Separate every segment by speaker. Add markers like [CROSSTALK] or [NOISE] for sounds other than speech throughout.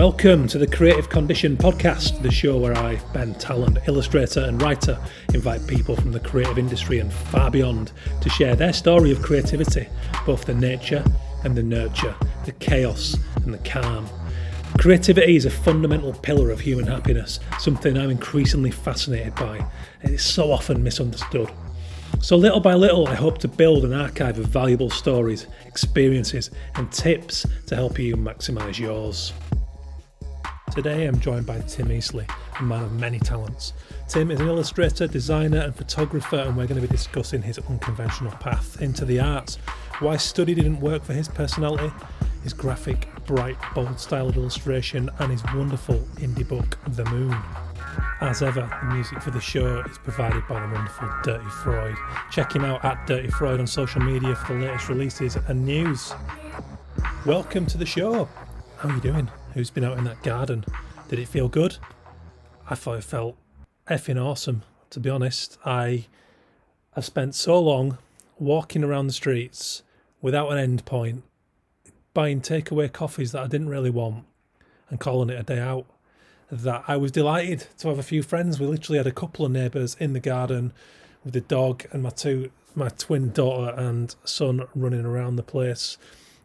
Speaker 1: Welcome to the Creative Condition podcast, the show where I, Ben Tallon, illustrator and writer, invite people from the creative industry and far beyond to share their story of creativity, both the nature and the nurture, the chaos and the calm. Creativity is a fundamental pillar of human happiness, something I'm increasingly fascinated by. and It is so often misunderstood. So, little by little, I hope to build an archive of valuable stories, experiences, and tips to help you maximise yours. Today I'm joined by Tim Easley, a man of many talents. Tim is an illustrator, designer, and photographer, and we're going to be discussing his unconventional path into the arts, why study didn't work for his personality, his graphic, bright, bold style of illustration, and his wonderful indie book, The Moon. As ever, the music for the show is provided by the wonderful Dirty Freud. Check him out at Dirty Freud on social media for the latest releases and news. Welcome to the show. How are you doing? Who's been out in that garden? Did it feel good? I thought it felt effing awesome, to be honest. I have spent so long walking around the streets without an end point, buying takeaway coffees that I didn't really want, and calling it a day out. That I was delighted to have a few friends. We literally had a couple of neighbours in the garden with the dog and my two my twin daughter and son running around the place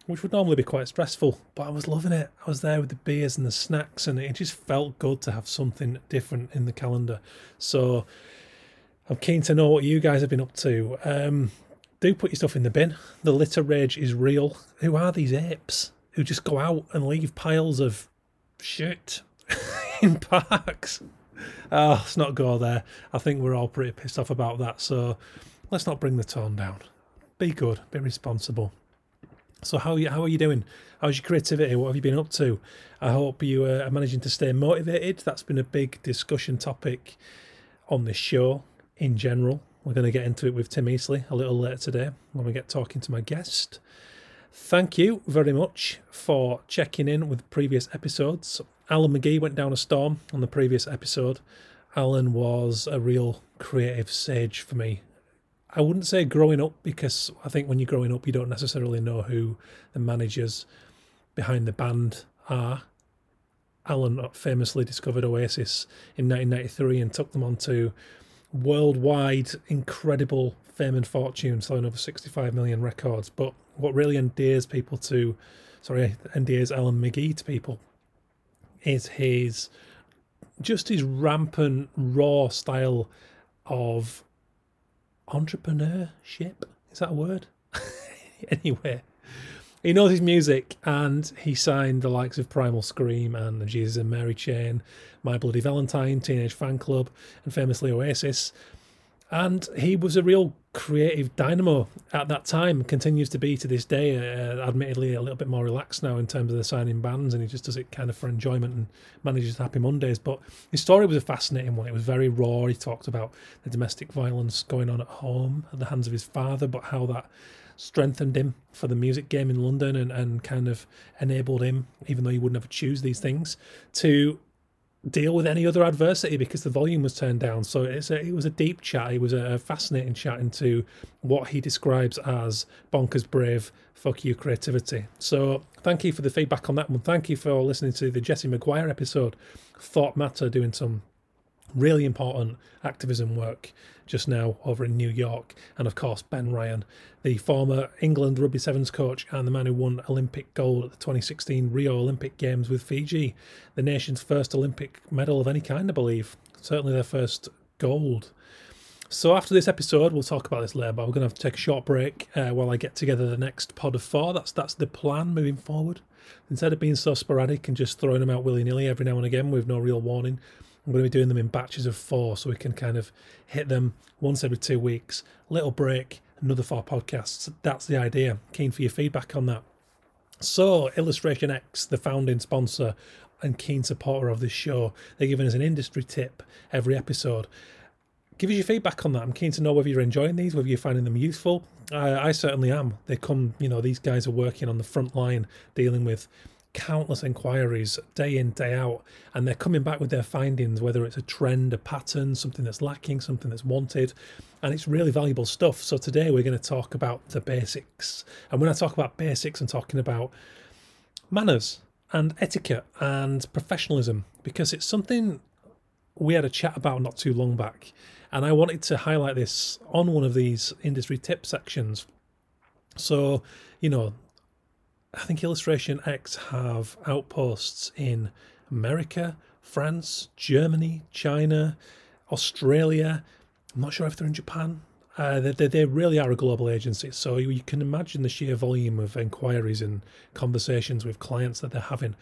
Speaker 1: which would normally be quite stressful, but I was loving it. I was there with the beers and the snacks, and it just felt good to have something different in the calendar. So I'm keen to know what you guys have been up to. Um, do put your stuff in the bin. The litter rage is real. Who are these apes who just go out and leave piles of shit [LAUGHS] in parks? Oh, let's not go there. I think we're all pretty pissed off about that. So let's not bring the tone down. Be good, be responsible. So how you how are you doing? How's your creativity? What have you been up to? I hope you uh, are managing to stay motivated. That's been a big discussion topic on this show in general. We're going to get into it with Tim Easley a little later today when we get talking to my guest. Thank you very much for checking in with previous episodes. Alan McGee went down a storm on the previous episode. Alan was a real creative sage for me I wouldn't say growing up because I think when you're growing up, you don't necessarily know who the managers behind the band are. Alan famously discovered Oasis in 1993 and took them on to worldwide incredible fame and fortune, selling over 65 million records. But what really endears people to, sorry, endears Alan McGee to people is his just his rampant raw style of entrepreneurship. Is that a word? [LAUGHS] anyway, he knows his music and he signed the likes of Primal Scream and the Jesus and Mary Chain, My Bloody Valentine, Teenage Fanclub, and famously Oasis. And he was a real creative dynamo at that time, continues to be to this day. Uh, admittedly, a little bit more relaxed now in terms of the signing bands, and he just does it kind of for enjoyment and manages Happy Mondays. But his story was a fascinating one. It was very raw. He talked about the domestic violence going on at home at the hands of his father, but how that strengthened him for the music game in London and, and kind of enabled him, even though he would never choose these things, to deal with any other adversity because the volume was turned down. So it's a, it was a deep chat. It was a fascinating chat into what he describes as bonkers brave, fuck you creativity. So thank you for the feedback on that one. Thank you for listening to the Jesse McGuire episode. Thought Matter doing some really important activism work just now over in New York. And of course, Ben Ryan, the former England Rugby Sevens coach and the man who won Olympic gold at the 2016 Rio Olympic Games with Fiji, the nation's first Olympic medal of any kind, I believe. Certainly their first gold. So after this episode, we'll talk about this later, but we're going to have to take a short break uh, while I get together the next pod of four. That's that's the plan moving forward. Instead of being so sporadic and just throwing them out willy nilly every now and again with no real warning, I'm going to be doing them in batches of four so we can kind of hit them once every two weeks. Little break, another four podcasts. That's the idea. Keen for your feedback on that. So, Illustration X, the founding sponsor and keen supporter of this show, they're giving us an industry tip every episode. Give us your feedback on that. I'm keen to know whether you're enjoying these, whether you're finding them useful. I, I certainly am. They come, you know, these guys are working on the front line dealing with countless inquiries day in, day out, and they're coming back with their findings, whether it's a trend, a pattern, something that's lacking, something that's wanted, and it's really valuable stuff. So today we're going to talk about the basics. And when I talk about basics, I'm talking about manners, and etiquette and professionalism because it's something we had a chat about not too long back. And I wanted to highlight this on one of these industry tip sections. So, you know, I think Illustration X have outposts in America, France, Germany, China, Australia. I'm not sure if they're in Japan. Uh, they, they really are a global agency. So you, you can imagine the sheer volume of inquiries and conversations with clients that they're having.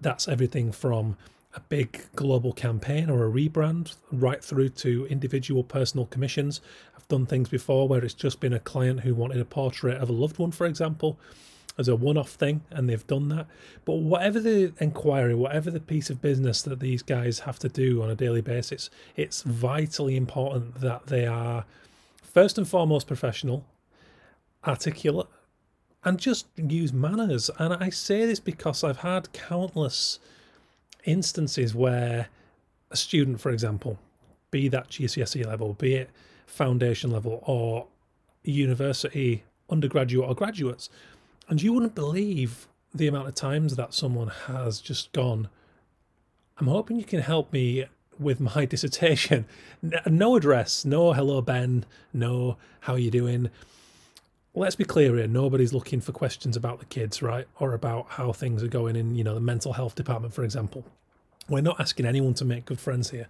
Speaker 1: That's everything from a big global campaign or a rebrand right through to individual personal commissions. I've done things before where it's just been a client who wanted a portrait of a loved one, for example, as a one off thing, and they've done that. But whatever the inquiry, whatever the piece of business that these guys have to do on a daily basis, it's vitally important that they are first and foremost professional, articulate, and just use manners. And I say this because I've had countless instances where a student, for example, be that GCSE level, be it foundation level or university, undergraduate or graduates, and you wouldn't believe the amount of times that someone has just gone, I'm hoping you can help me with my [LAUGHS] dissertation. No address, no hello Ben, no how are you doing. Let's be clear here, nobody's looking for questions about the kids, right? Or about how things are going in, you know, the mental health department, for example. We're not asking anyone to make good friends here.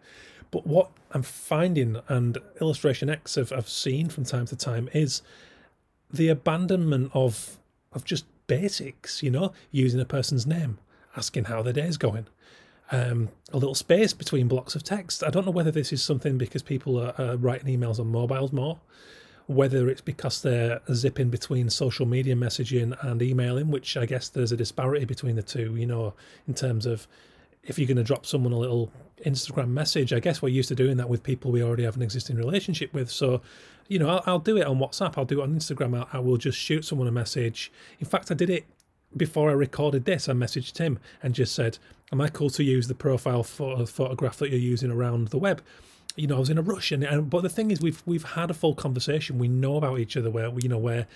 Speaker 1: But what I'm finding and Illustration X have, have seen from time to time is the abandonment of of just basics, you know, using a person's name, asking how their day's going, um, a little space between blocks of text. I don't know whether this is something because people are, are writing emails on mobiles more, whether it's because they're zipping between social media messaging and emailing, which I guess there's a disparity between the two, you know, in terms of if you're going to drop someone a little Instagram message, I guess we're used to doing that with people we already have an existing relationship with. So, you know, I'll, I'll do it on WhatsApp, I'll do it on Instagram, I, I will just shoot someone a message. In fact, I did it before I recorded this, I messaged him and just said, "Am I cool to use the profile photo, photograph that you're using around the web?" You know, I was in a rush, and, and but the thing is, we've we've had a full conversation. We know about each other. Where you know where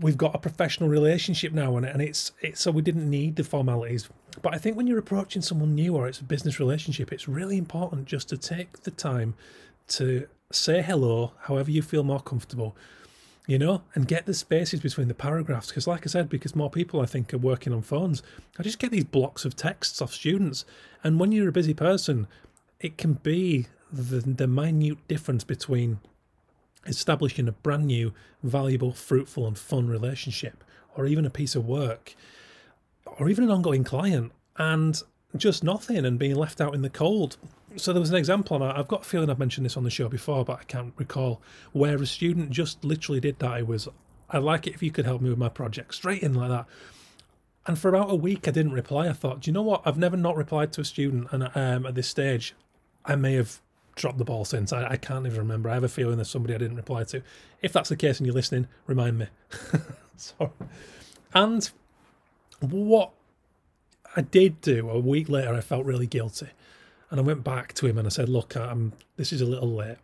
Speaker 1: we've got a professional relationship now, and, it's it's so we didn't need the formalities. But I think when you're approaching someone new or it's a business relationship, it's really important just to take the time to say hello, however you feel more comfortable you know, and get the spaces between the paragraphs. Because, like I said, because more people I think are working on phones, I just get these blocks of texts off students. And when you're a busy person, it can be the, the minute difference between establishing a brand new, valuable, fruitful, and fun relationship, or even a piece of work, or even an ongoing client, and just nothing and being left out in the cold so there was an example, and I've got a feeling I've mentioned this on the show before, but I can't recall, where a student just literally did that. It was, I'd like it if you could help me with my project, straight in like that. And for about a week, I didn't reply. I thought, do you know what? I've never not replied to a student, and um, at this stage, I may have dropped the ball since. I, I, can't even remember. I have a feeling there's somebody I didn't reply to. If that's the case and you're listening, remind me. [LAUGHS] Sorry. And what I did do a week later, I felt really guilty. And I went back to him and I said, Look, I'm, this is a little late.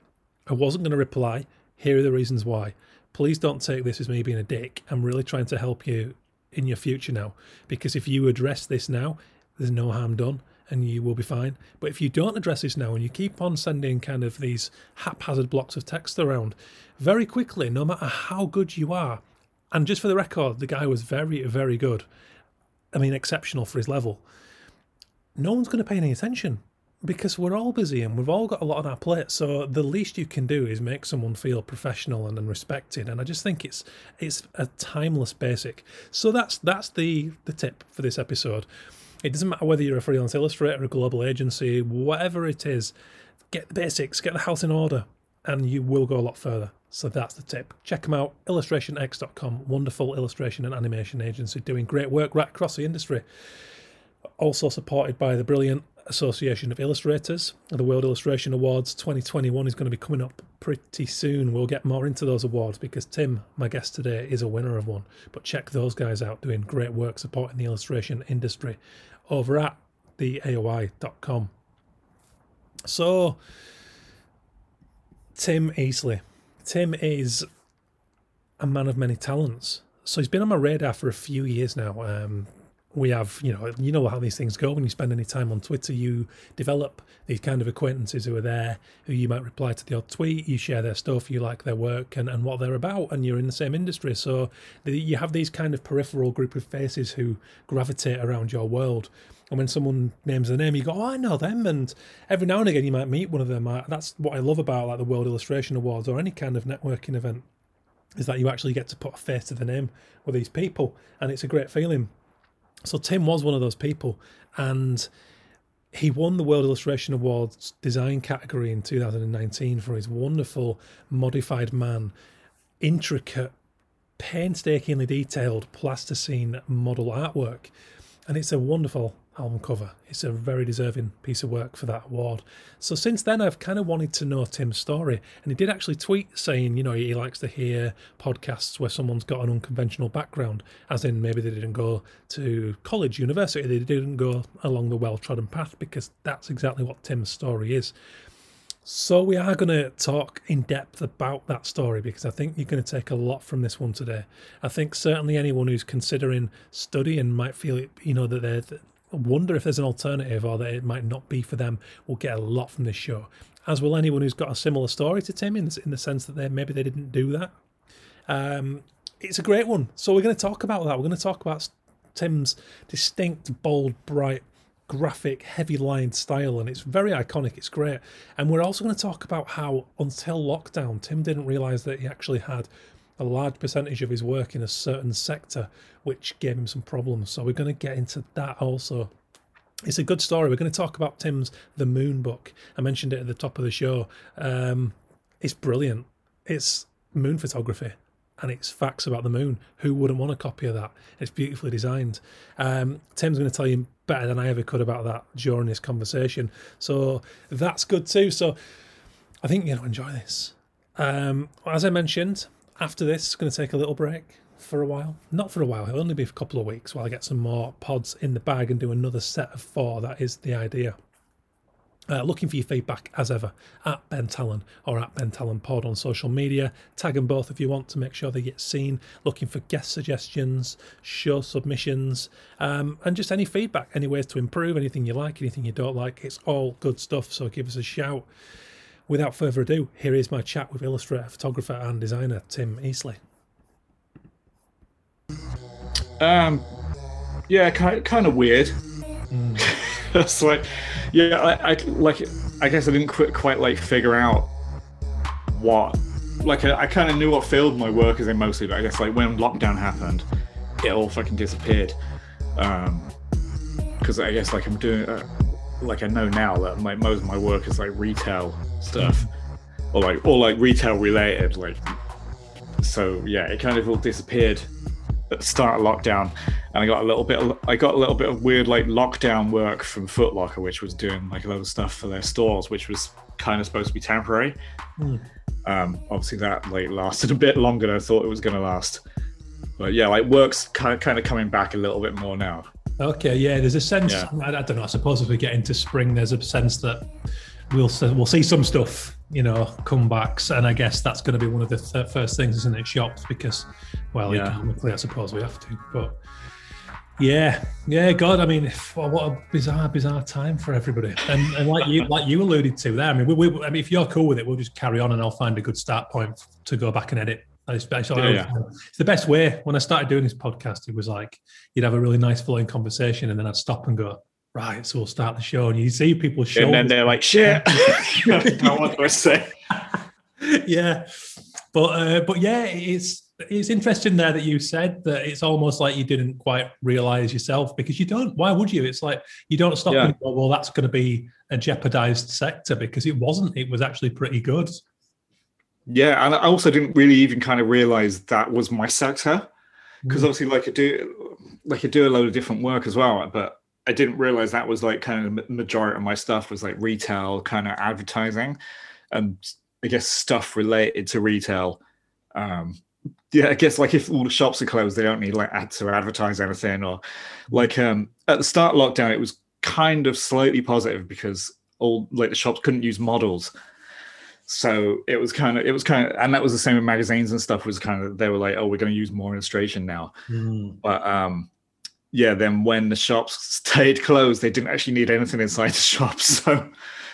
Speaker 1: I wasn't going to reply. Here are the reasons why. Please don't take this as me being a dick. I'm really trying to help you in your future now. Because if you address this now, there's no harm done and you will be fine. But if you don't address this now and you keep on sending kind of these haphazard blocks of text around, very quickly, no matter how good you are, and just for the record, the guy was very, very good. I mean, exceptional for his level. No one's going to pay any attention because we're all busy and we've all got a lot on our plate. So the least you can do is make someone feel professional and, respected. And I just think it's it's a timeless basic. So that's that's the the tip for this episode. It doesn't matter whether you're a freelance illustrator, a global agency, whatever it is. Get the basics, get the house in order, and you will go a lot further. So that's the tip. Check them out, illustrationx.com. Wonderful illustration and animation agency doing great work right across the industry. Also supported by the brilliant Association of Illustrators. And the World Illustration Awards 2021 is going to be coming up pretty soon. We'll get more into those awards because Tim, my guest today, is a winner of one. But check those guys out doing great work supporting the illustration industry over at the AOI.com. So, Tim Easley. Tim is a man of many talents. So he's been on my radar for a few years now. Um, we have, you know, you know how these things go when you spend any time on Twitter. You develop these kind of acquaintances who are there, who you might reply to the odd tweet, you share their stuff, you like their work and, and what they're about, and you're in the same industry. So you have these kind of peripheral group of faces who gravitate around your world. And when someone names their name, you go, "Oh, I know them." And every now and again, you might meet one of them. That's what I love about like the World Illustration Awards or any kind of networking event, is that you actually get to put a face to the name with these people, and it's a great feeling. So Tim was one of those people, and he won the World Illustration Awards design category in 2019 for his wonderful modified man, intricate, painstakingly detailed plasticine model artwork. And it's a wonderful album cover. It's a very deserving piece of work for that award. So since then, I've kind of wanted to know Tim's story, and he did actually tweet saying, you know, he likes to hear podcasts where someone's got an unconventional background, as in maybe they didn't go to college, university, they didn't go along the well-trodden path, because that's exactly what Tim's story is. So we are going to talk in depth about that story because I think you're going to take a lot from this one today. I think certainly anyone who's considering studying might feel, you know, that they're wonder if there's an alternative or that it might not be for them. Will get a lot from this show. As will anyone who's got a similar story to tim in, in the sense that they maybe they didn't do that. Um, it's a great one. So we're going to talk about that. We're going to talk about tim's distinct bold bright graphic heavy lined style and it's very iconic. It's great. And we're also going to talk about how until lockdown tim didn't realize that he actually had a large percentage of his work in a certain sector, which gave him some problems. So we're going to get into that also. It's a good story. We're going to talk about Tim's The Moon book. I mentioned it at the top of the show. Um, it's brilliant. It's moon photography and it's facts about the moon. Who wouldn't want a copy of that? It's beautifully designed. Um, Tim's going to tell you better than I ever could about that during this conversation. So that's good too. So I think you're going to enjoy this. Um, as I mentioned, after this, going to take a little break for a while. Not for a while, it'll only be a couple of weeks while I get some more pods in the bag and do another set of four. That is the idea. Uh, looking for your feedback as ever at Ben Tallon or at Ben Tallon Pod on social media. Tag them both if you want to make sure they get seen. Looking for guest suggestions, show submissions, um, and just any feedback, any ways to improve, anything you like, anything you don't like. It's all good stuff. So give us a shout without further ado, here is my chat with illustrator, photographer, and designer Tim Easley.
Speaker 2: Um, yeah, kind kind of weird. Mm. [LAUGHS] it's like, yeah, I, I, like. I guess I didn't quite, quite like figure out what. Like, I, I kind of knew what field my work is in mostly, but I guess like when lockdown happened, it all fucking disappeared. Um, because I guess like I'm doing. Uh, like I know now that like most of my work is like retail stuff, or like or like retail related. Like, so yeah, it kind of all disappeared at the start of lockdown, and I got a little bit. Of, I got a little bit of weird like lockdown work from Footlocker, which was doing like a lot of stuff for their stores, which was kind of supposed to be temporary. Mm. Um, obviously, that like lasted [LAUGHS] a bit longer than I thought it was going to last. But yeah, like work's kind of kind of coming back a little bit more now.
Speaker 1: Okay, yeah. There's a sense. Yeah. I, I, don't know. I suppose if we get into spring, there's a sense that we'll we'll see some stuff, you know, comebacks, and I guess that's going to be one of the th- first things, isn't it? Shops because, well, yeah. economically, I suppose we have to. But yeah, yeah, God, I mean, what a bizarre, bizarre time for everybody. And, and like you, like you alluded to there, I mean, we, we, I mean, if you're cool with it, we'll just carry on, and I'll find a good start point to go back and edit it's, it's, yeah, yeah. it's, the best way. When I started doing this podcast, it was like you'd have a really nice flowing conversation, and then I'd stop and go, right, so we'll start the show. And you see people show.
Speaker 2: And then they're like, shit. what do I say?
Speaker 1: yeah. But uh, but yeah, it's it's interesting there that you said that it's almost like you didn't quite realize yourself because you don't. Why would you? It's like you don't stop yeah. and go, well, that's going to be a jeopardized sector because it wasn't. It was actually pretty good.
Speaker 2: Yeah, and I also didn't really even kind of realize that was my sector because mm. obviously, like I do, like I do a load of different work as well, but I didn't realize that was like kind of majority of my stuff was like retail, kind of advertising, and I guess stuff related to retail. Um, yeah, I guess like if all the shops are closed, they don't need like ad to advertise anything, or like um, at the start lockdown, it was kind of slightly positive because all like the shops couldn't use models so it was kind of it was kind of and that was the same with magazines and stuff was kind of they were like oh we're going to use more illustration now mm. but um yeah, then when the shops stayed [LAUGHS] closed, they didn't actually need anything inside the shops, [LAUGHS] so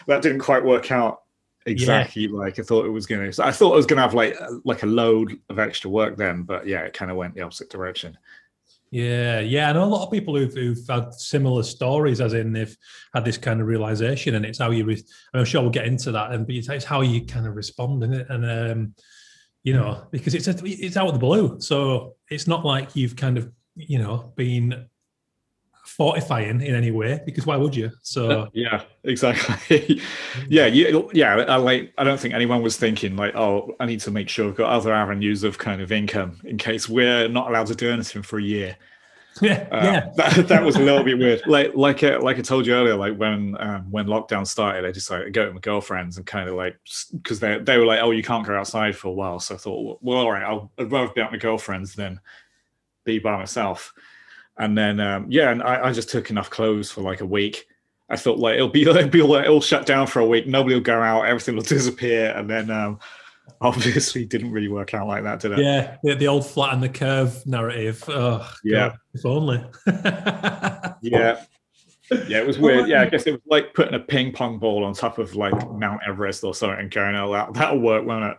Speaker 2: that didn't quite work out exactly yeah. like I thought it was going to. So I thought I was going to have like like a load of extra work then, but yeah, it kind of went the opposite direction.
Speaker 1: Yeah, yeah, I know a lot of people who've, who've had similar stories, as in they've had this kind of realization, and it's how you. Re- I'm sure we'll get into that, and but it's how you kind of respond in it, and um, you know, because it's a, it's out of the blue, so it's not like you've kind of you know been fortifying in any way because why would you? So [LAUGHS]
Speaker 2: yeah exactly. [LAUGHS] Yeah you, yeah I, like i don't think anyone was thinking like oh i need to make sure i've got other avenues of kind of income in case we're not allowed to do anything for a year. [LAUGHS]
Speaker 1: Yeah uh, yeah.
Speaker 2: that, that was a little bit weird. Like like uh, like i told you earlier like when um, when lockdown started i decided to go with my girlfriends and kind of like because they, they were like oh you can't go outside for a while. So i thought well all right I'll, i'd rather be out with my girlfriends than be by myself and then um, yeah, and I, I, just took enough clothes for like a week. I thought like it'll be [LAUGHS] it'll be like it'll shut down for a week. Nobody will go out. Everything will [LAUGHS] disappear, and then um, [LAUGHS] obviously didn't really work out like that, did it?
Speaker 1: Yeah, the, the old flatten the curve narrative. Oh,
Speaker 2: yeah,
Speaker 1: God, if only.
Speaker 2: yeah. Yeah, it was weird. Yeah, I guess it was like putting a ping pong ball on top of like Mount Everest or something and going, oh, that, that'll work, won't it?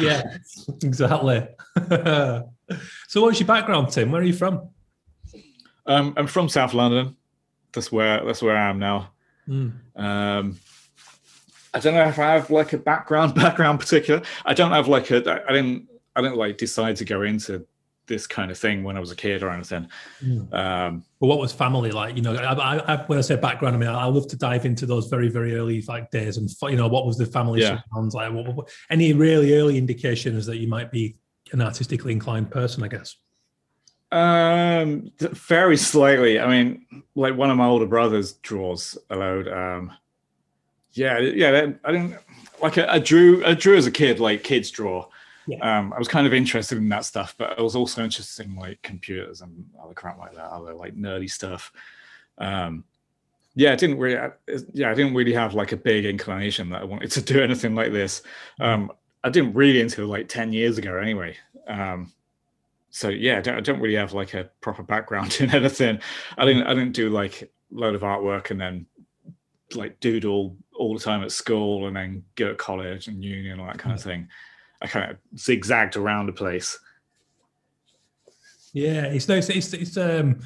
Speaker 1: yeah, exactly. [LAUGHS] so, what's your background, Tim? Where are you from?
Speaker 2: Um, I'm from South London. That's where that's where I am now. Mm. Um, I don't know if I have like a background [LAUGHS] background particular. I don't have like a. I didn't. I didn't like decide to go into this kind of thing when I was a kid or anything. Mm. Um,
Speaker 1: but what was family like? You know, I, I, when I say background, I mean I love to dive into those very very early like days and you know what was the family yeah. like? What, what, any really early indications that you might be an artistically inclined person? I guess.
Speaker 2: Um, very slightly. I mean, like one of my older brothers draws a load. Um, yeah, yeah. I didn't like. I, I drew. I drew as a kid, like kids draw. Yeah. Um, I was kind of interested in that stuff, but I was also interested in like computers and other crap like that, other like nerdy stuff. Um, yeah, I didn't really. Yeah, I didn't really have like a big inclination that I wanted to do anything like this. Mm. Um, I didn't really until like ten years ago, anyway. Um, so yeah, I don't, I don't really have like a proper background [LAUGHS] in anything. I didn't I didn't do like a load of artwork and then like doodle all the time at school and then go to college and uni and all that kind of thing. I kind of zigzagged around the place.
Speaker 1: Yeah, it's no, it's it's, it's um,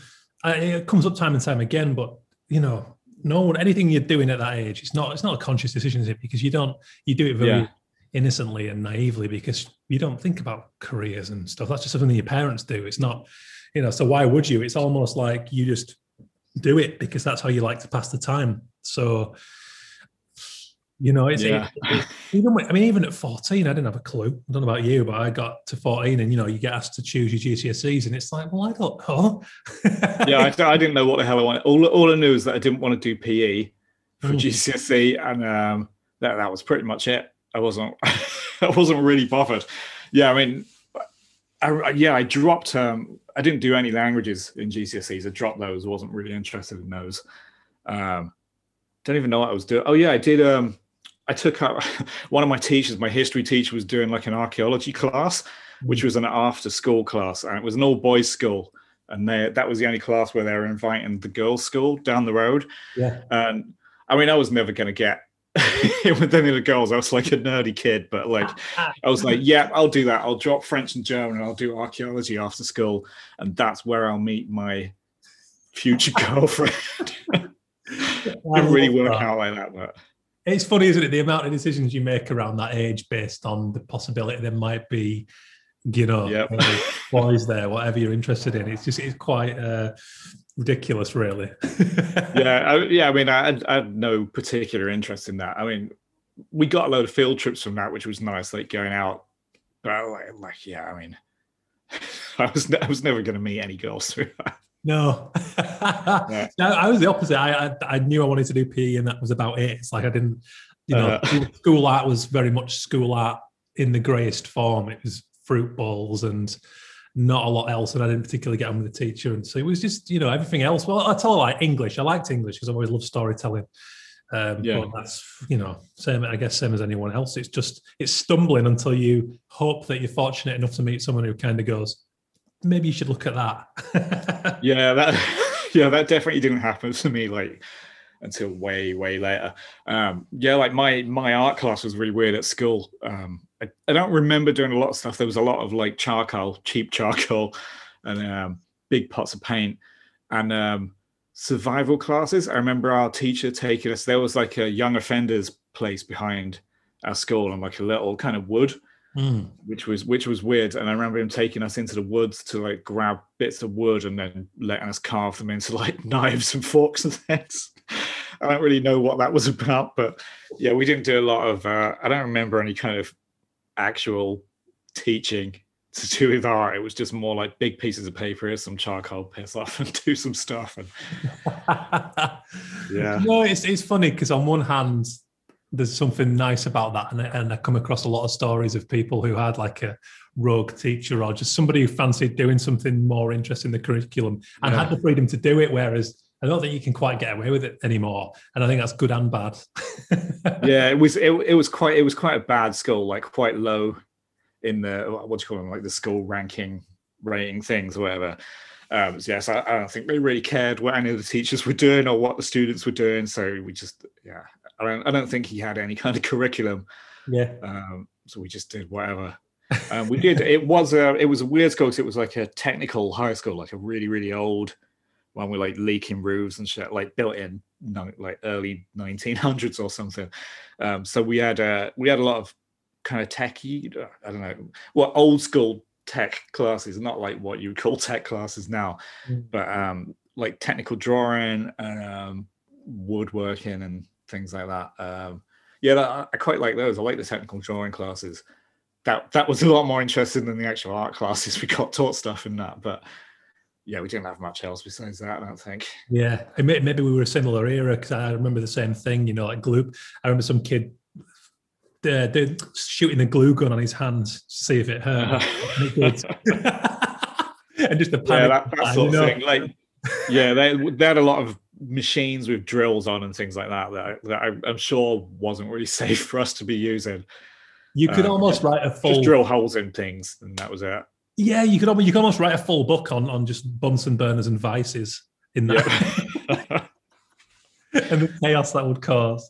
Speaker 1: it comes up time and time again, but you know, no one anything you're doing at that age, it's not it's not a conscious decision, is it? Because you don't you do it very yeah innocently and naively because you don't think about careers and stuff. That's just something that your parents do. It's not, you know, so why would you? It's almost like you just do it because that's how you like to pass the time. So, you know, it's, yeah. it, even I mean, even at 14, I didn't have a clue. I don't know about you, but I got to 14 and, you know, you get asked to choose your GCSEs and it's like, well, I don't know. [LAUGHS]
Speaker 2: yeah, I, I, didn't know what the hell I wanted. All, all I knew is that I didn't want to do PE for mm. GCSE and um, that, that was pretty much it. I wasn't [LAUGHS] I wasn't really bothered. Yeah, I mean, I, yeah, I dropped. Um, I didn't do any languages in GCSEs. I dropped those. wasn't really interested in those. Um, don't even know what I was doing. Oh yeah, I did. Um, I took up [LAUGHS] one of my teachers. My history teacher was doing like an archaeology class, which was an after school class, and it was an all boys school. And they, that was the only class where they were inviting the girls' school down the road.
Speaker 1: Yeah.
Speaker 2: And I mean, I was never going to get [LAUGHS] with any of the girls, I was like a nerdy kid, but like I was like, yeah, I'll do that. I'll drop French and German and I'll do archaeology after school, and that's where I'll meet my future [LAUGHS] girlfriend. [LAUGHS] Didn't really work that. out like that, but
Speaker 1: it's funny, isn't it? The amount of decisions you make around that age based on the possibility there might be, you know,
Speaker 2: yep.
Speaker 1: uh, boys there, whatever you're interested in. It's just it's quite uh, ridiculous, really. [LAUGHS]
Speaker 2: yeah, I, yeah. I mean, I had, I had, no particular interest in that. I mean, we got a load of field trips from that, which was nice, like going out. But like, like yeah, I mean, [LAUGHS] I was I was never going to meet any girls through that.
Speaker 1: No, [LAUGHS] yeah. I was the opposite. I, I, I knew I wanted to do PE, and that was about it. It's like I didn't, you know, uh, school art was very much school art in the greyest form. It was fruit balls and not a lot else, and I didn't particularly get on with the teacher. And so it was just, you know, everything else. Well, I tell you, like English. I liked English because I always loved storytelling. Um, yeah. But that's, you know, same, I guess, same as anyone else. It's just, it's stumbling until you hope that you're fortunate enough to meet someone who kind of goes, maybe you should look at that. [LAUGHS]
Speaker 2: yeah, that [LAUGHS] yeah, that definitely didn't happen to me like until way, way later. Um, yeah, like my my art class was really weird at school. Um, I, I don't remember doing a lot of stuff. There was a lot of like charcoal, cheap charcoal, [LAUGHS] and um, big pots of paint, and um, survival classes. I remember our teacher taking us. There was like a young offenders place behind our school, and like a little kind of wood mm. which was which was weird. And I remember him taking us into the woods to like grab bits of wood and then letting us carve them into like [LAUGHS] knives and forks and things. I don't really know what that was about, but yeah, we didn't do a lot of. Uh, I don't remember any kind of actual teaching to do with art. It was just more like big pieces of paper, some charcoal, piss off, [LAUGHS] and do some stuff. And [LAUGHS]
Speaker 1: yeah, no, it's it's funny because on one hand, there's something nice about that, and, and I come across a lot of stories of people who had like a rogue teacher or just somebody who fancied doing something more interesting in the curriculum and yeah. had the freedom to do it. Whereas I don't think you can quite get away with it anymore, and I think that's good and bad. [LAUGHS]
Speaker 2: yeah, it was it, it was quite it was quite a bad school, like quite low in the what do you call them, like the school ranking rating things or whatever. Um, so yes, I, I, don't think they really cared what any of the teachers were doing or what the students were doing. So we just, yeah, I don't, I don't think he had any kind of curriculum.
Speaker 1: Yeah.
Speaker 2: Um, so we just did whatever. Um, we did. It was a it was a weird school because it was like a technical high school, like a really really old one with like leaking roofs and shit, like built in like early 1900s or something. Um, so we had a we had a lot of kind of techy, I don't know, well, old school tech classes, not like what you would call tech classes now, mm. but um, like technical drawing and um, woodworking and things like that. Um, yeah, that, I quite like those. I like the technical drawing classes. That that was a lot more interesting than the actual art classes. [LAUGHS] We got taught stuff in that, but yeah, we didn't have much else besides that. I don't think.
Speaker 1: Yeah, maybe we were a similar era because I remember the same thing. You know, like glue. I remember some kid uh, shooting the glue gun on his hands to see if it hurt. Uh-huh. and [LAUGHS] just the panic.
Speaker 2: Yeah, that, that sort of know? thing. Like, yeah, they, they had a lot of machines with drills on and things like that that, that I, am sure wasn't really [LAUGHS] safe for us to be using.
Speaker 1: You could um, almost write a full
Speaker 2: just drill holes in things, and that was it.
Speaker 1: Yeah, you could almost you could almost write a full book on on just Bunsen burners and vices in that. Yeah. [LAUGHS] [LAUGHS] and the chaos that would cause.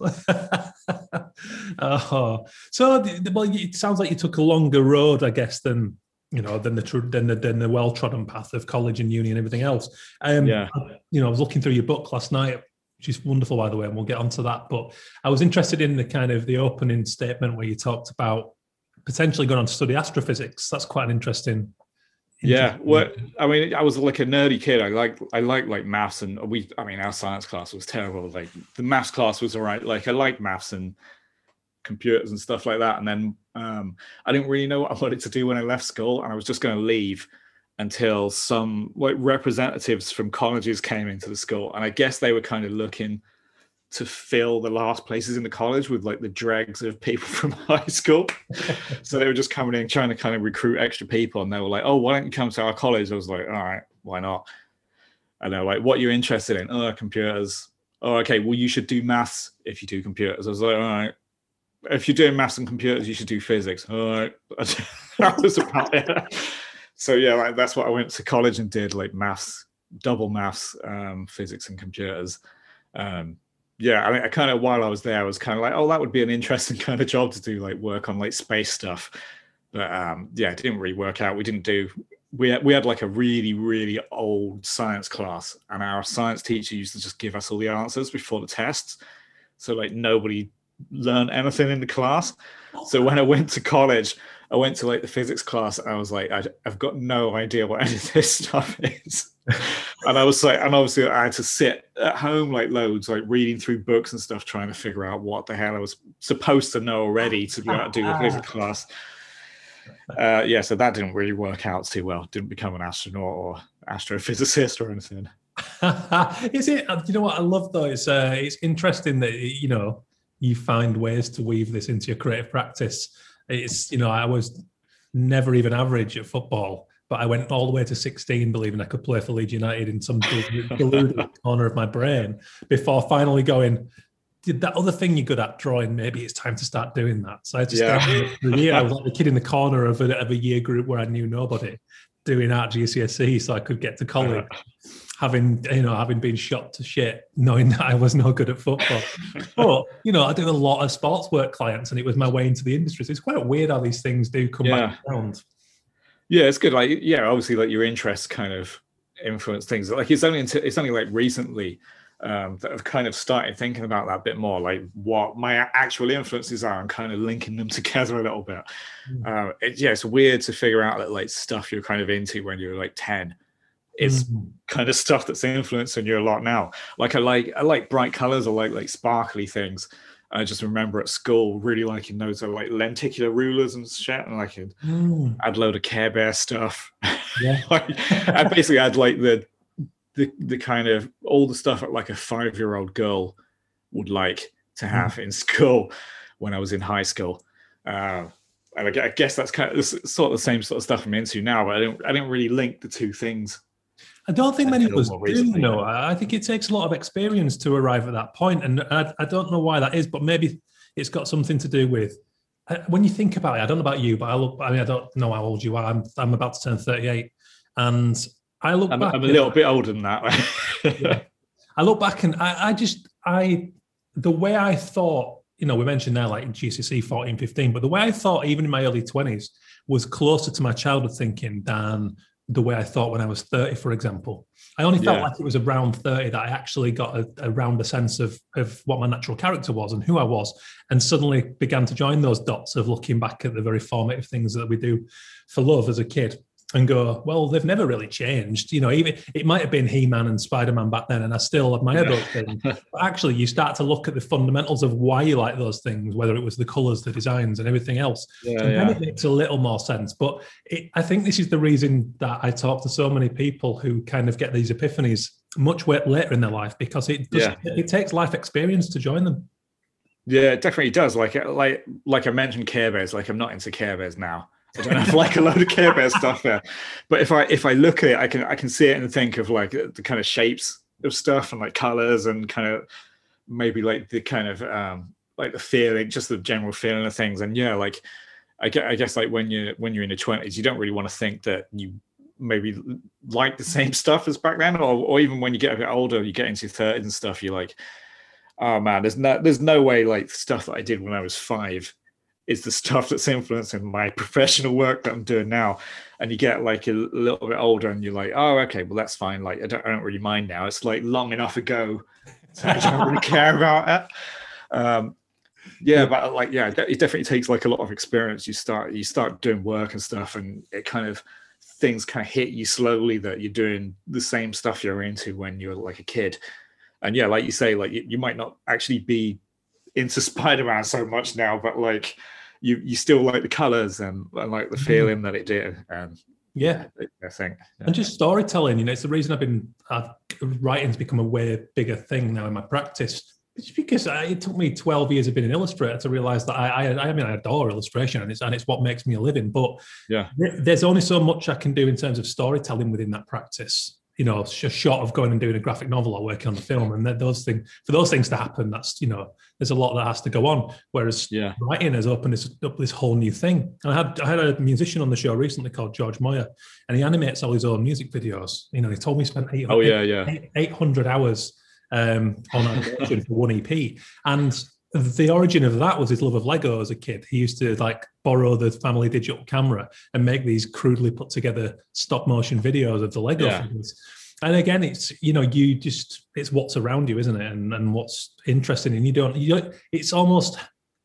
Speaker 1: oh. [LAUGHS] So, well, it sounds like you took a longer road, I guess, than you know than the than the, than the well trodden path of college and uni and everything else. Um,
Speaker 2: yeah.
Speaker 1: You know, I was looking through your book last night, which is wonderful, by the way, and we'll get onto that. But I was interested in the kind of the opening statement where you talked about potentially going on to study astrophysics. That's quite an interesting
Speaker 2: yeah well i mean i was like a nerdy kid. I like i like like maths and we i mean our science class was terrible. Like the maths class was all right like i like maths and computers and stuff like that. And then um, i didn't really know what i wanted to do when i left school and i was just going to leave until some like representatives from colleges came into the school. And i guess they were kind of looking to fill the last places in the college with like the dregs of people [LAUGHS] from high school. so they were just coming in trying to kind of recruit extra people. And they were like, oh, why don't you come to our college? I was like, all right, why not? And they're like, what you're interested in? Oh, computers. Oh, okay. Well, you should do maths if you do computers. I was like, all right. If you're doing maths and computers, you should do physics. All right. [LAUGHS] that was about it. So yeah, like, that's what I went to college and did, like maths, double maths, um, physics and computers. Um, yeah, I mean, I kind of while I was there, I was kind of like, oh, that would be an interesting [LAUGHS] kind of job to do, like work on like space stuff. But um, yeah, it didn't really work out. We didn't do. We had, we had like a really really old science class, and our science teacher used to just give us all the answers before the tests. So like nobody learned anything in the class. So when I went to college, I went to like the physics class, and I was like, I, I've got no idea what any of this [LAUGHS] stuff is. and I was like, and obviously I had to sit at home like loads, like reading through books and stuff, trying to figure out what the hell I was supposed to know already to be able to do a physics [LAUGHS] class. Uh, yeah, so that didn't really work out too well. Didn't become an astronaut or astrophysicist or anything. [LAUGHS]
Speaker 1: is it? Uh, you know what I love though? It's uh, it's interesting that you know you find ways to weave this into your creative practice. It's you know I was never even average at football but I went all the way to 16 believing I could play for Leeds United in some deluded [LAUGHS] corner of my brain before finally going, did that other thing you're good at drawing, maybe it's time to start doing that. So I just yeah. the year, I was [LAUGHS] like the kid in the corner of a, of a year group where I knew nobody. doing art GCSE so I could get to college having you know having been shot to shit knowing that i was no good at football [LAUGHS] but you know i do a lot of sports work clients and it was my way into the industry so it's quite weird how these things do come yeah. back around
Speaker 2: yeah it's good like yeah obviously like your interests kind of influence things like it's only into, it's only like recently um, that have kind of started thinking about that a bit more, like what my actual influences are and kind of linking them [LAUGHS] together a little bit. Mm. It, yeah, it's weird to figure out that like stuff you're kind of into when you're like 10 it's mm. kind of stuff that's influencing you a lot now. Like I like I like bright colors. I like like sparkly things. I just remember at school really liking those are like lenticular rulers and shit, and like mm. I'd load of Care Bear stuff. Yeah, [LAUGHS] like, I basically had like the, the the kind of all the stuff that like a five year old girl would like to mm. have mm. in [LAUGHS] school when I was in high school. Uh, and I guess that's kind of sort of the same sort of stuff I'm into now, but I didn't I didn't really link the two things
Speaker 1: I don't think many of us do. No, I think it takes a lot of experience to arrive at that point, and I, I don't know why that is, but maybe it's got something to do with uh, when you think about it. I don't know about you, but I look. I mean, I don't know how old you are. I'm I'm about to turn 38, and I look
Speaker 2: I'm,
Speaker 1: back.
Speaker 2: I'm a little bit older than that. [LAUGHS]
Speaker 1: yeah. I look back and I, I just I the way I thought, you know, we mentioned now like in GCSE 14, 15, but the way I thought even in my early 20s was closer to my childhood thinking than the way I thought when I was 30, for example. I only felt yeah. like it was around 30 that I actually got a, around a sense of, of what my natural character was and who I was, and suddenly began to join those dots of looking back at the very formative things that we do for love as a kid and go, well, they've never really changed. You know, even it might have been He Man and Spider Man back then, and I still admire yeah. those things. But actually, you start to look at the fundamentals of why you like those things, whether it was the colors, the designs, and everything else. Yeah, and yeah. then it makes a little more sense. But it, I think this is the reason that I talk to so many people who kind of get these epiphanies much later in their life because it does, yeah. it takes life experience to join them.
Speaker 2: Yeah, it definitely does. Like like like I mentioned Care Bears. Like I'm not into Care Bears now I don't have like a load of Care Bear stuff there, but if I if I look at it, I can I can see it and think of like the kind of shapes of stuff and like colors and kind of maybe like the kind of um like the feeling, just the general feeling of things. And yeah, like I guess, I guess like when you when you're in the twenties, you don't really want to think that you maybe like the same stuff as back then, or or even when you get a bit older, you get into thirties and stuff, you're like, oh man, there's no there's no way like stuff that I did when I was five is the [LAUGHS] stuff that's influencing my [LAUGHS] professional work that I'm doing now. And you get like a little bit older and you're like, oh, okay, well, that's fine. Like, I don't, I don't really mind now. It's like long enough ago. So I don't really [LAUGHS] care about it. Um, yeah, but like, yeah, it definitely takes like a lot of experience. You start, you start doing work and stuff, and it kind of things kind of hit you slowly that you're doing the same stuff you're into when you're like a kid. And yeah, like you say, like you, you might not actually be into Spider-Man so much now, but like you you still like the colors and, and like the mm-hmm. feeling that it did. And
Speaker 1: yeah,
Speaker 2: I think. Yeah.
Speaker 1: And just storytelling, you know, it's the reason I've been I've, writing's become a way bigger thing now in my practice. It's because I, it took me 12 years of being an illustrator to realize that I, I, I mean, I adore illustration and it's, and it's what makes me a living. But
Speaker 2: yeah,
Speaker 1: there's only so much I can do in terms of storytelling within that practice you know, just short of going and doing a graphic novel or working on the film. And then those things, for those things to happen, that's, you know, there's a lot that has to go on. Whereas
Speaker 2: yeah.
Speaker 1: writing has opened this, up this whole new thing. And I had, I had a musician on the show recently called George Moyer, and he animates all his own music videos. You know, he told me he spent 800,
Speaker 2: oh, yeah, yeah.
Speaker 1: 800 hours um, on animation for one EP. And the origin of that was his love of Lego as a kid. He used to like borrow the family digital camera and make these crudely put together stop motion videos of the Lego yeah. figures. And again, it's you know you just it's what's around you, isn't it? And and what's interesting, and you don't you don't. It's almost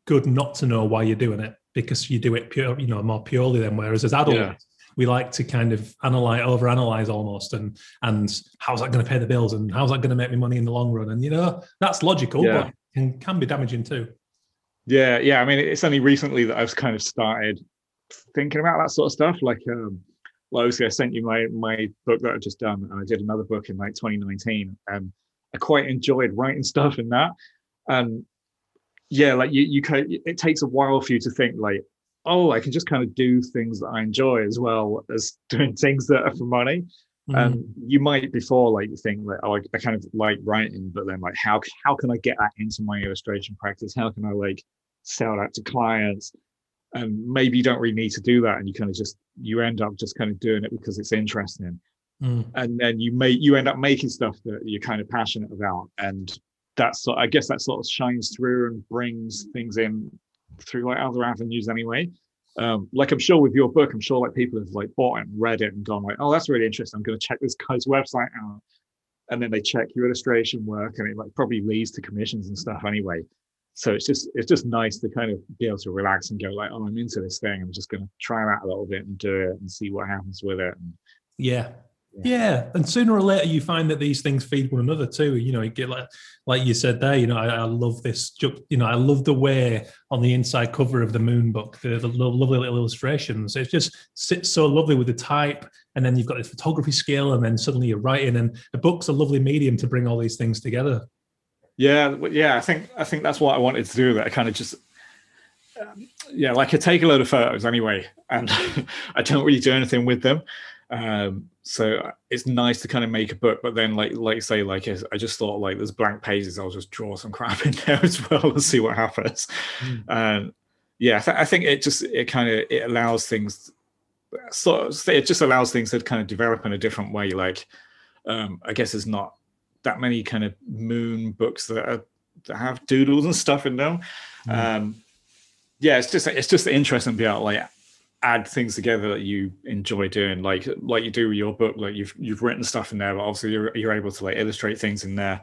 Speaker 1: good not to know why you're doing it because you do it pure, you know, more purely than. Whereas as adults, yeah. we like to kind of analyze, overanalyze almost, and and how's that going to pay the bills, and how's that going to make me money in the long run? And you know that's logical, yeah. but can can be damaging too.
Speaker 2: Yeah, yeah. I mean, it's only recently that I've kind of started thinking about that sort of stuff. Like, um, well, obviously, I sent you my my book that I've just done, and I did another book in like 2019, and I quite enjoyed writing [LAUGHS] stuff in that. And yeah, like you, you can, it takes a while for you to think like, oh, I can just kind of do things that I enjoy as well as [LAUGHS] doing things that are for money. Mm-hmm. And you might before like think like, oh, I, I kind of like writing, but then like, how how can I get that into my illustration practice? How can I like sell that to clients? and maybe you don't really need to do that and you kind of just you end up just kind of doing it because it's interesting
Speaker 1: Mm.
Speaker 2: and then you make you end up making stuff that you're kind of passionate about and that's i guess that sort of shines through and brings things in through like other avenues anyway um like i'm sure with your book i'm sure like people have like bought it and read it and gone like oh that's really interesting. I'm going to check this guy's website out. And then they check your illustration work and it like probably leads to commissions and stuff anyway. So it's just it's just nice to kind of be able to relax and go like oh i'm into this thing. I'm just going to try that a little bit and do it and see what happens with it. And
Speaker 1: Yeah. Yeah, and sooner or later you find that these things feed one another too. You know, you get like, like you said there. You know, I, I love this. You know, I love the way on the inside cover of the Moon book, the, the lovely little illustrations. It just sits so lovely with the type, and then you've got this photography skill, and then suddenly you're writing, and the book's a lovely medium to bring all these things together.
Speaker 2: Yeah, yeah. I think I think that's what I wanted to do. That I kind of just, um, yeah, like I take a load of photos anyway, and [LAUGHS] I don't really do anything with them. Um, so it's nice to kind of make a book, but then like like say, like I just thought like there's blank pages. I'll just draw some [LAUGHS] crap in there as well and see what happens.
Speaker 1: Mm.
Speaker 2: And yeah, I, th- I think it just it kind of it allows things. Sort of, it just allows things to kind of develop in a different way. Like um, I guess there's not that many kind of moon books that, are, that have doodles and stuff in them.
Speaker 1: Mm.
Speaker 2: Um, yeah, it's just it's just interesting to be able to like add things together that you enjoy doing, like like you do with your book. Like you've you've written stuff in there, but obviously you're you're able to like illustrate things in there,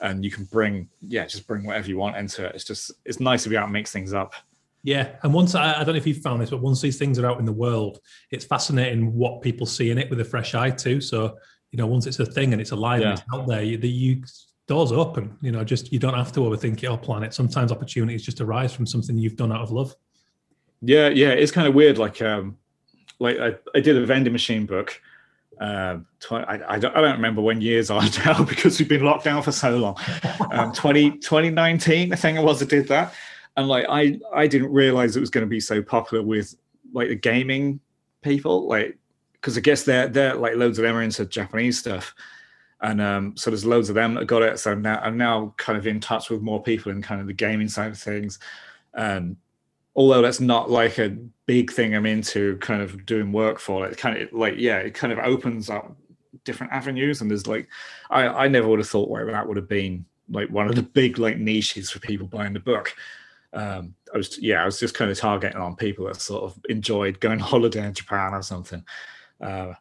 Speaker 2: and you can bring yeah just bring whatever you want into it. It's just it's nice to be able to mix things up.
Speaker 1: Yeah, and once I, I don't know if you've found this, but once these things are out in the world, it's fascinating what people see in it with a fresh eye too. So you know, once it's a thing and it's alive
Speaker 2: Yeah.
Speaker 1: and it's out there, you, the you doors open. You know, just you don't have to overthink it or plan it. Sometimes opportunities just arise from something you've done out of love.
Speaker 2: Yeah, yeah, it's kind of weird. Like, um, like I, I did a vending machine book. Um, tw- I, I, don't, I don't remember when years are [LAUGHS] now because we've been locked down for so long. Um, 20, 2019, I think it was. I did that, and like I, I didn't realize it was going to be so popular with like the gaming people, like because I guess they're they're like loads of them are into Japanese stuff, and um, so there's loads of them that got it. So now I'm now kind of in touch with more people in kind of the gaming side of things, and although that's not like a big thing I'm into, kind of doing work for it, kind of like yeah, it kind of opens up different avenues. And there's like, I I never would have thought where that would have been like one of the big like niches for people buying the book. Um, I was yeah, I was just kind of targeting on people that sort of enjoyed going holiday in Japan or something. Uh,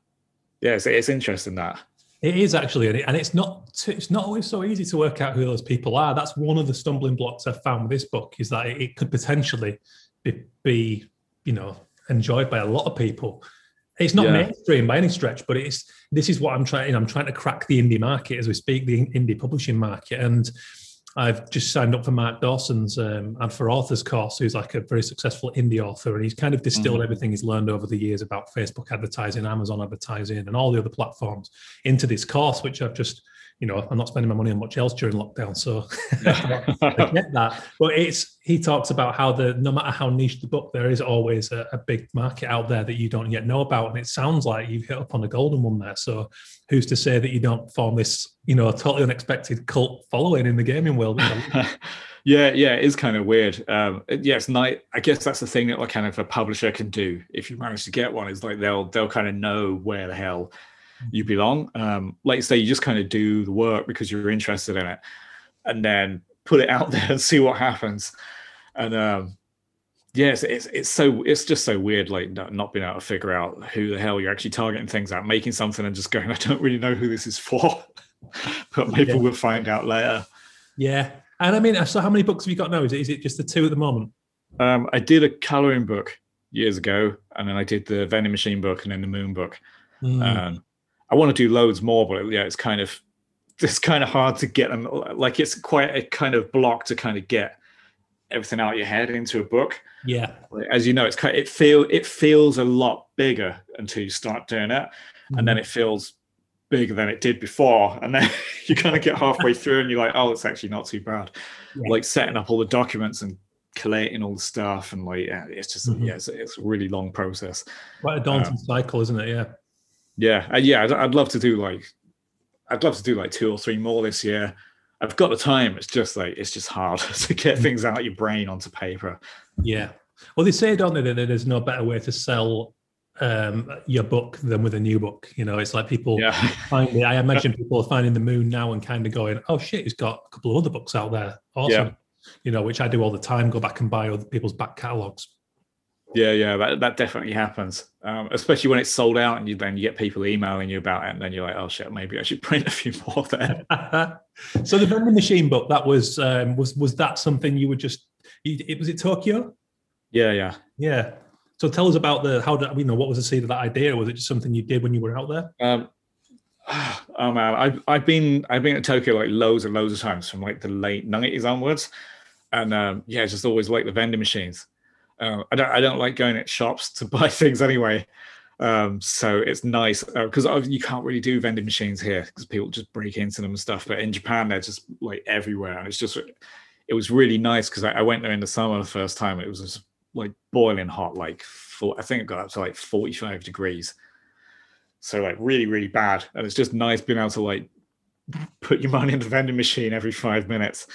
Speaker 2: yeah, it's, it's interesting that.
Speaker 1: It is actually, and it's not it's not always so easy to work out who those people are. That's one of the stumbling blocks I've found with this book is that it could potentially be, be, you know, enjoyed by a lot of people. It's not
Speaker 2: Yeah.
Speaker 1: mainstream by any stretch, but it's this is what I'm trying. I'm trying to crack the indie market as we speak, the indie publishing market, and I've just signed up for Mark Dawson's um, Ads for Authors course, who's like a very successful indie author, and he's kind of distilled
Speaker 2: Mhm.
Speaker 1: everything he's learned over the years about Facebook advertising, Amazon advertising, and all the other platforms into this course, which I've just, you know, I'm not spending my money on much else during lockdown, so [LAUGHS] I get that. But it's he talks about how the no matter how niche the book, there is always a, a big market out there that you don't yet know about, and it sounds like you've hit upon a golden one there. So who's to say that you don't form this, you know, totally unexpected cult following in the gaming world? [LAUGHS]
Speaker 2: yeah, yeah, it is kind of weird. Um, yeah, it's nice. I guess that's the thing that like kind of a publisher can do if you manage to get one is like they'll they'll kind of know where the hell you belong. Um, like you say, you just kind of do the work because you're interested in it, and then put it out [LAUGHS] there and see what happens. And um, yes, it's it's so it's just so weird, like not, not being able to figure out who the hell you're actually targeting things at, making something and just going, [LAUGHS] I don't really know who this is for, [LAUGHS] but maybe
Speaker 1: Yeah.
Speaker 2: we'll find out later.
Speaker 1: yeah, and I mean, so how many books have you got now? Is it is it just the two at the moment?
Speaker 2: Um, I did a coloring book years ago, and then I did the vending machine book and then the moon book.
Speaker 1: Mm.
Speaker 2: Um, I want to do loads more, but yeah, it's kind of it's kind of hard to get them. Like it's quite a kind of block to kind of get everything out of your head into a book.
Speaker 1: yeah,
Speaker 2: As you know, it's kind it feel it feels a lot bigger until you start doing it, and then it feels bigger than it did before, and then [LAUGHS] you kind of get halfway [LAUGHS] through and you're like, oh, it's actually not too bad.
Speaker 1: Yeah.
Speaker 2: Like setting up all the documents and collating all the stuff, and like yeah, it's just
Speaker 1: Mhm.
Speaker 2: yeah, it's, it's a really long process.
Speaker 1: quite a daunting cycle, isn't it? Yeah.
Speaker 2: Yeah, and yeah, I'd, I'd love to do like, I'd love to do like two or three more this year. I've got the time. It's just like it's just hard [LAUGHS] to get things out of your brain onto paper.
Speaker 1: Yeah, Well, they say, don't they, that there's no better way to sell um, your book than with a new book. You know, it's like people
Speaker 2: Yeah.
Speaker 1: find it. I [LAUGHS] imagine people are finding the moon now and kind of going, "Oh shit, he's got a couple of other books out there." Awesome.
Speaker 2: Yeah.
Speaker 1: You know, which I do all the time. Go back and buy other people's back catalogs.
Speaker 2: Yeah, yeah, that, that definitely happens. Um, especially when it's sold out and you then you get people emailing you about it, and then you're like, oh shit, maybe I should [LAUGHS] print a few more there. [LAUGHS]
Speaker 1: so the vending machine book that was um, was was that something you were just? It was it Tokyo?
Speaker 2: yeah, yeah.
Speaker 1: Yeah. So tell us about the how did you know what was the seed of that idea? Was it just something you did when you were out there?
Speaker 2: Um, [SIGHS] oh man, I've I've been I've been at Tokyo like loads and loads of times from like the late nineties onwards, and um, yeah, just always like the vending machines. Uh, I don't I don't like going at shops to [LAUGHS] buy things anyway, um, so it's nice because you can't really do vending machines here because people just break into them and stuff. But in Japan, they're just like everywhere, and it's just it was really nice because I, I went there in the summer the first time. It was just like boiling hot, like I think it got up to like forty five degrees so like really really bad and it's just nice being able to like put your money in the vending machine every five minutes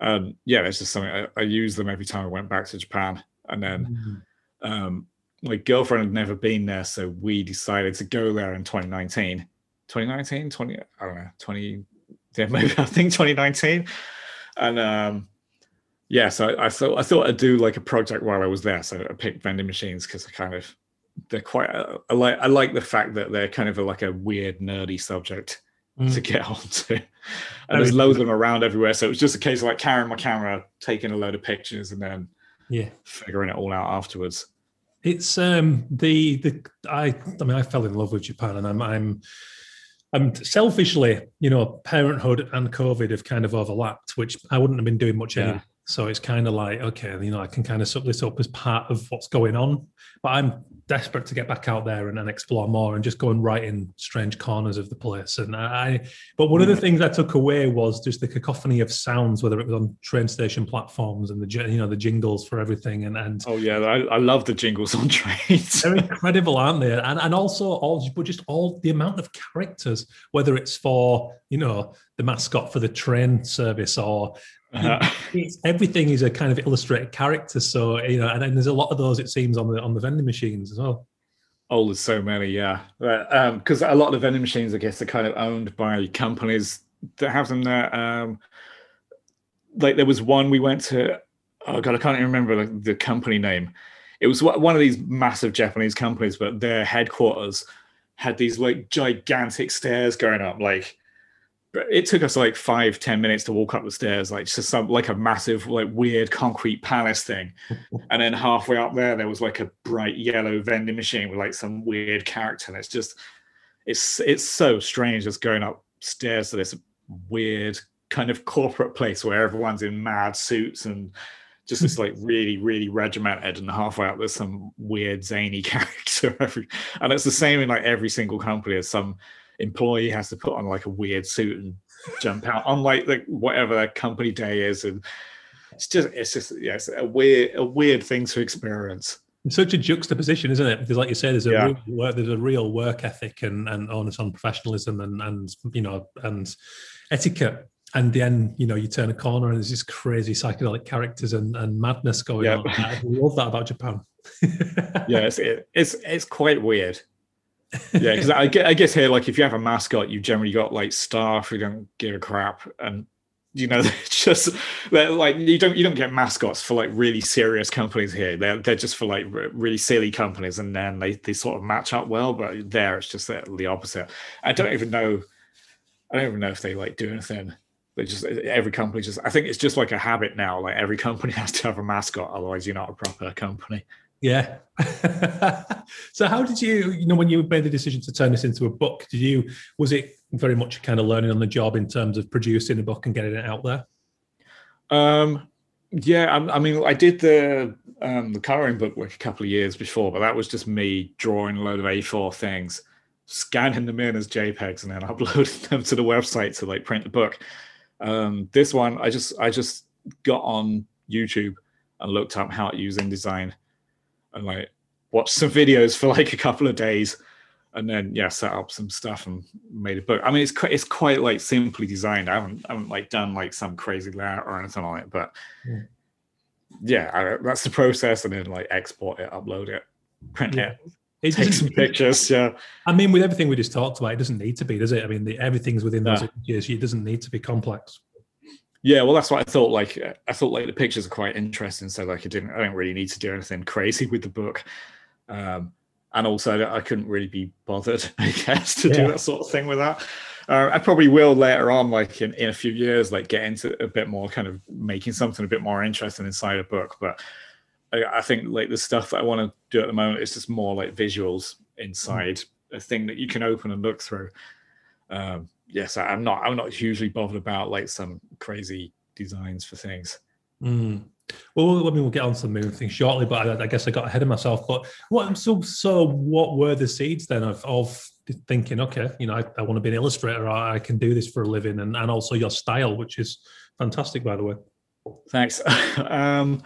Speaker 2: um yeah it's just something I, I use them every time i went back to japan and then um my girlfriend had never been there so we decided to go there in 2019 2019 20 i don't know 20 yeah [LAUGHS] maybe i think 2019 and um yeah so I, I thought i thought i'd do like a project while i was there so i picked vending machines because i kind of they're quite I like I like the fact that they're kind of a, like a weird nerdy subject
Speaker 1: Mm.
Speaker 2: to get [LAUGHS] onto. And there's loads of them around everywhere. So it was just a case of like carrying my camera, taking a load of pictures and then
Speaker 1: Yeah.
Speaker 2: figuring it all out afterwards.
Speaker 1: It's um the the I I mean I fell in love with Japan and I'm I'm I'm selfishly, you know, parenthood and COVID have kind of overlapped, which I wouldn't have been doing much
Speaker 2: Yeah.
Speaker 1: anyway. So it's kind of like, okay, you know, I can kind of suck this up as part of what's going on. But I'm desperate to get back out there and, and explore more and just go and write in strange corners of the place. And I, but one of the
Speaker 2: Mm.
Speaker 1: things I took away was just the cacophony of sounds, whether it was on train station platforms and the you know the jingles for everything, and and
Speaker 2: Oh yeah, I, I love the jingles on [LAUGHS] trains.
Speaker 1: they're incredible, aren't they? And and also all but just all the amount of characters, whether it's for you know the mascot for the train service or
Speaker 2: Uh,
Speaker 1: it's, everything is a kind of illustrated character. So you know, and, then there's a lot of those it seems on the on the vending machines as well.
Speaker 2: oh, there's so many, yeah. Because a lot of the vending machines, I guess, are kind of owned by companies that have them there. Um, like there was one we went to. Oh god, I can't even remember the, the company name. It was one of these massive Japanese companies, but their headquarters had these like gigantic stairs going up. Like it took us like five ten minutes to walk up the stairs, like just some like a massive like weird concrete palace thing. [LAUGHS] and then halfway up there, there was like a bright yellow vending machine with like some weird character, and it's just it's it's so strange just going upstairs to this weird kind of corporate place where everyone's in mad suits and just this like [LAUGHS] really really regimented. And halfway up there's some weird zany [LAUGHS] character every and it's the same in like every single company. As some employee has to put on like a weird suit and jump out on like like whatever their company day is and it's just it's just yeah it's a weird a weird thing to experience
Speaker 1: It's such a juxtaposition, isn't it? Because, like you say, there's a
Speaker 2: Yeah.
Speaker 1: real work, there's a real work ethic and and onus on professionalism and and you know and etiquette. And then you know you turn a corner and there's this crazy psychedelic characters and, and madness going
Speaker 2: Yep.
Speaker 1: on. I love that about Japan. [LAUGHS]
Speaker 2: yeah it's it, it's it's quite weird yeah because I, I guess here like if you have a mascot you've generally got like staff who don't give a crap and you know [LAUGHS] they're just they're like you don't you don't get mascots for like really serious companies here. They're, they're just for like re- really silly companies and then they, they sort of match up well but there it's just the opposite. I don't even know i don't even know if they like do anything. They just every company just i think it's just like a habit now. Like every company [LAUGHS] has to have a mascot otherwise you're not a proper company
Speaker 1: Yeah. [LAUGHS] so how did you, you know, when you made the decision to turn this into a book, did you was it very much kind of learning on the job in terms of producing a book and getting it out there?
Speaker 2: Um, yeah, I, I mean, I did the um, the coloring book like a couple of years before, but that was just me drawing a load of A4 things, scanning them in as JPEGs, and then [LAUGHS] uploading them to the website to like print the book. Um, this one, I just I just got on YouTube and looked up how to use InDesign, and like watched some videos for like a couple of days, and then yeah, set up some stuff and made a book. I mean, it's quite it's quite like simply designed. I haven't I haven't like done like some crazy layout or anything like it, but
Speaker 1: Yeah.
Speaker 2: yeah, I, that's the process, and then like export it, upload it, print
Speaker 1: Yeah.
Speaker 2: it,
Speaker 1: It
Speaker 2: take some pictures. Yeah,
Speaker 1: I mean, with everything we just talked about, it doesn't need to be, does it? I mean, the, everything's within those
Speaker 2: Yeah.
Speaker 1: images. It doesn't need to be complex.
Speaker 2: Yeah. Well, that's what I thought. Like, I thought like the pictures are quite interesting, so like I didn't, I didn't really need to do anything crazy with the book. Um, and also, I couldn't really be bothered, [LAUGHS] I guess, to
Speaker 1: Yeah.
Speaker 2: do that sort of thing with that. Uh, I probably will later on, like in, in a few years, like get into a bit more kind of making something a bit more interesting inside a book. But I, I think like the stuff that I want to do at the moment is just more like visuals inside a thing that you can open and look through. Um, yes, I, I'm not. I'm not hugely bothered about like some crazy designs for things.
Speaker 1: Mm. Well, I mean, we'll get on to the moon thing shortly, but I, I guess I got ahead of myself. But what? So, so what were the seeds then of, of thinking? Okay, you know, I, I want to be an illustrator. I, I can do this for a living, and, and also your style, which is fantastic, by the way.
Speaker 2: Thanks. [LAUGHS] um,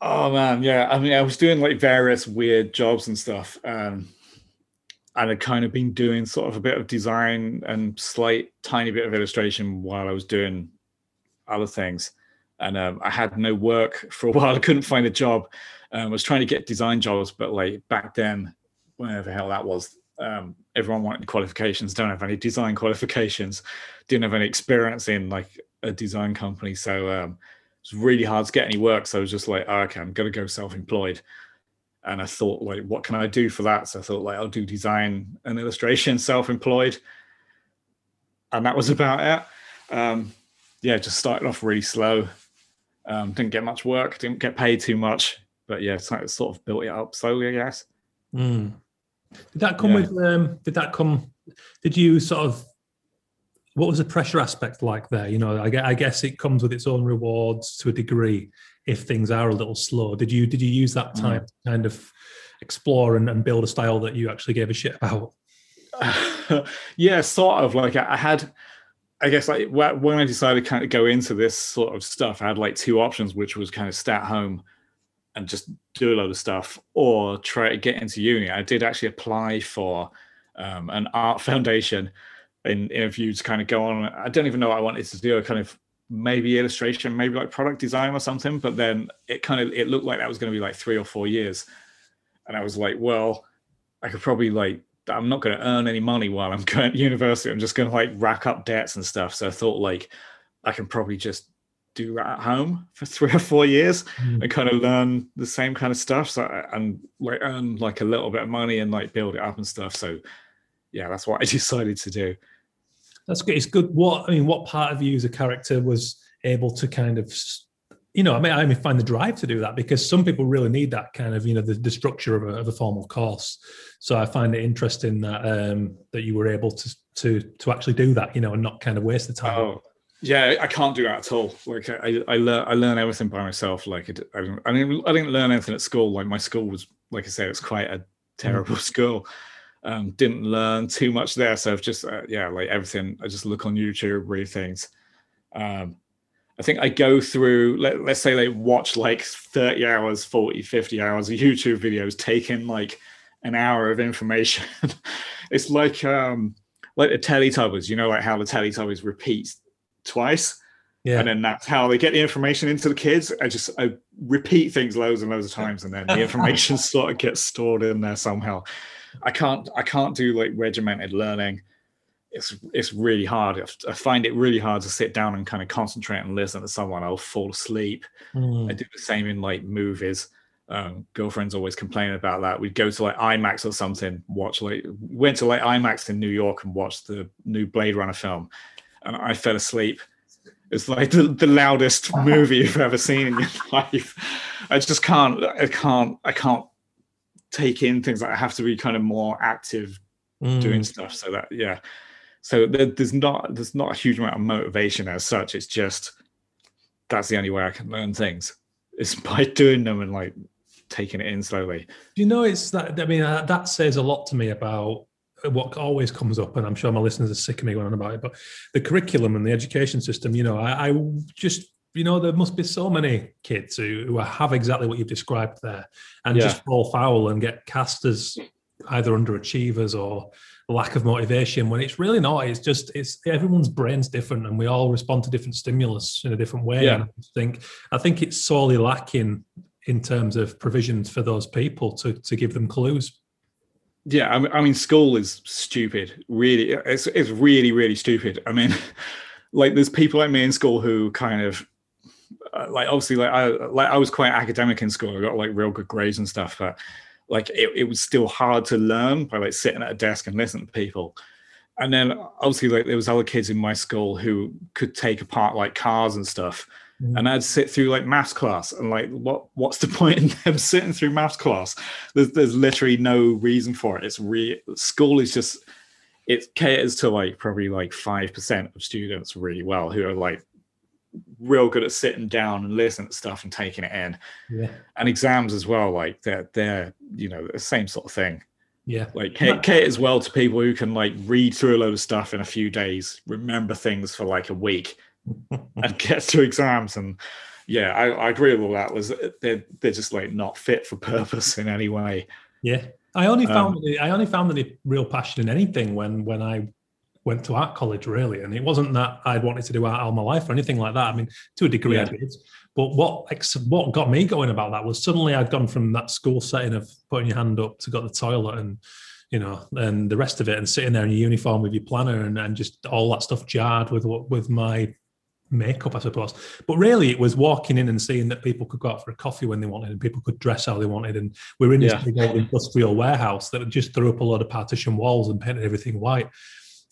Speaker 2: oh man, yeah. I mean, I was doing like various weird jobs and stuff, um, and I'd kind of been doing sort of a bit of design and slight tiny bit of illustration while I was doing other things. And um, I had no work for a [LAUGHS] while. I couldn't find a job. Um, I was trying to get design jobs, but like back then, whenever the hell that was, um, everyone wanted qualifications. Don't have any design qualifications. Didn't have any experience in like a design company. So um, it was really hard to get any work. So I was just like, oh, okay, I'm gonna go self-employed. And I thought, like, what can I do for that? So I thought, like, I'll do design and illustration, self-employed, and that was [LAUGHS] about it. Um, yeah, just started off really slow. Um, didn't get much work, didn't get paid too much, but yeah, so it sort of built it up slowly, I guess.
Speaker 1: Mm. Did that come
Speaker 2: Yeah.
Speaker 1: with? Um, did that come? Did you sort of? What was the pressure aspect like there? You know, I guess it comes with its own rewards to a degree if things are a little slow. Did you did you use that
Speaker 2: Mm.
Speaker 1: time to kind of explore and, and build a style that you actually gave a shit about? [LAUGHS]
Speaker 2: yeah, sort of. Like I I had, I guess, like when I decided to kind of go into this sort of stuff, I had like two options, which was kind of stay at home and just do a load of stuff, or try to get into uni. I did actually apply for um, an art [LAUGHS] foundation in interview to kind of go on. I don't even know what I wanted to do. A kind of maybe illustration, maybe like product design or something. But then it kind of it looked like that was going to be like three or four years, and I was like, well, I could probably like I'm not going to earn any money while I'm [LAUGHS] going to university. I'm just going to like rack up debts and stuff. So I thought like I can probably just do that at home for [LAUGHS] three or four years
Speaker 1: Mm.
Speaker 2: and kind of learn the same kind of stuff. So I- and like earn like a little bit of money and like build it up and stuff. So yeah, that's what I [LAUGHS] decided to do.
Speaker 1: That's good. It's good. What I mean, what part of you as a character was able to kind of, you know, I mean, I mean, find the drive to do that because some people really need that kind of, you know, the, the structure of a, of a formal course. So I find it interesting that um, that you were able to to to actually do that, you know, and not kind of waste the time.
Speaker 2: Oh, yeah, I can't do that at all. Like I, I learn, I learn everything by myself. Like I didn't, I didn't, I didn't learn anything at school. Like my school was, like I said, it's quite a terrible [LAUGHS] school. Um, didn't learn too much there. So I've just, uh, yeah, like everything. I just look on YouTube, read things. Um, I think I go through, let, let's say they watch like 30 hours, 40, 50 hours of YouTube videos, taking like an hour of information. [LAUGHS] it's like, um, like the Teletubbies, you know, like how the Teletubbies repeats twice
Speaker 1: yeah.
Speaker 2: and then that's how they get the information into the kids i just i repeat things loads and loads of times and then [LAUGHS] the information sort of gets stored in there somehow i can't i can't do like regimented learning it's it's really hard i find it really hard to sit down and kind of concentrate and listen to someone i'll fall asleep
Speaker 1: Mm.
Speaker 2: I do the same in like movies. Um, girlfriend's always complaining about that. We'd go to like IMAX or something, watch like went to like IMAX in New York and watched the new Blade Runner film, and I fell asleep. It's like the, the loudest [LAUGHS] movie you've ever seen in your [LAUGHS] life. I just can't. I can't. I can't take in things. Like I have to be kind of more active
Speaker 1: Mm.
Speaker 2: doing stuff. So that yeah. So there, there's not there's not a huge amount of motivation as such. It's just that's the only way I can learn things [LAUGHS] is by doing them and like taking it in slowly.
Speaker 1: You know, it's that. I mean, uh, that says a lot to me about what always comes up, and I'm sure my listeners are sick of me going on about it. But the curriculum and the education system. You know, I, I just, you know, there must be so many kids who, who have exactly what you've described there, and
Speaker 2: Yeah.
Speaker 1: just fall foul and get cast as either underachievers or lack of motivation when it's really not it's just it's everyone's brain's different and we all respond to different stimulus in a different way
Speaker 2: Yeah.
Speaker 1: and i think i think it's sorely lacking in terms of provisions for those people to to give them clues
Speaker 2: Yeah, I mean, I mean, school is stupid. Really, it's it's really really stupid. I mean, [LAUGHS] like there's people like me in school who kind of uh, like obviously like I like I was quite academic in school. I got like real good grades and stuff, but like it, it was still hard to learn by like sitting at a desk and listening to people. And then obviously like there was other kids in my school who could take apart like cars and stuff.
Speaker 1: Mhm.
Speaker 2: And I'd sit through like maths class and like what what's the [LAUGHS] point in them sitting through maths class? There's there's literally no reason for it. It's re school is just it caters to like probably like five percent of students really well who are like real good at sitting down and listening to stuff and taking it in.
Speaker 1: yeah
Speaker 2: And exams as well, like they're they're you know the same sort of thing.
Speaker 1: yeah
Speaker 2: Like ca- caters well to people who can like read through a load of stuff in a few days, remember things for like a week, [LAUGHS] and get to exams. And yeah, I, I agree with all that. Was they're they're just like not fit for purpose in any way.
Speaker 1: Yeah, I only
Speaker 2: Um,
Speaker 1: found it, I only found any real passion in anything when when I went to art college, really. And it wasn't that I'd wanted to do art all my life or anything like that. I mean, to a degree, I did. But what what got me going about that was suddenly I'd gone from that school setting of putting your hand up to go to the toilet and you know and the rest of it and sitting there in your uniform with your planner and, and just all that stuff jarred with what with my makeup, I suppose. But really, it was walking in and seeing that people could go out for a coffee when they wanted, and people could dress how they wanted. And we are in this
Speaker 2: Yeah.
Speaker 1: big old industrial warehouse that just threw up a lot of partition walls and painted everything white.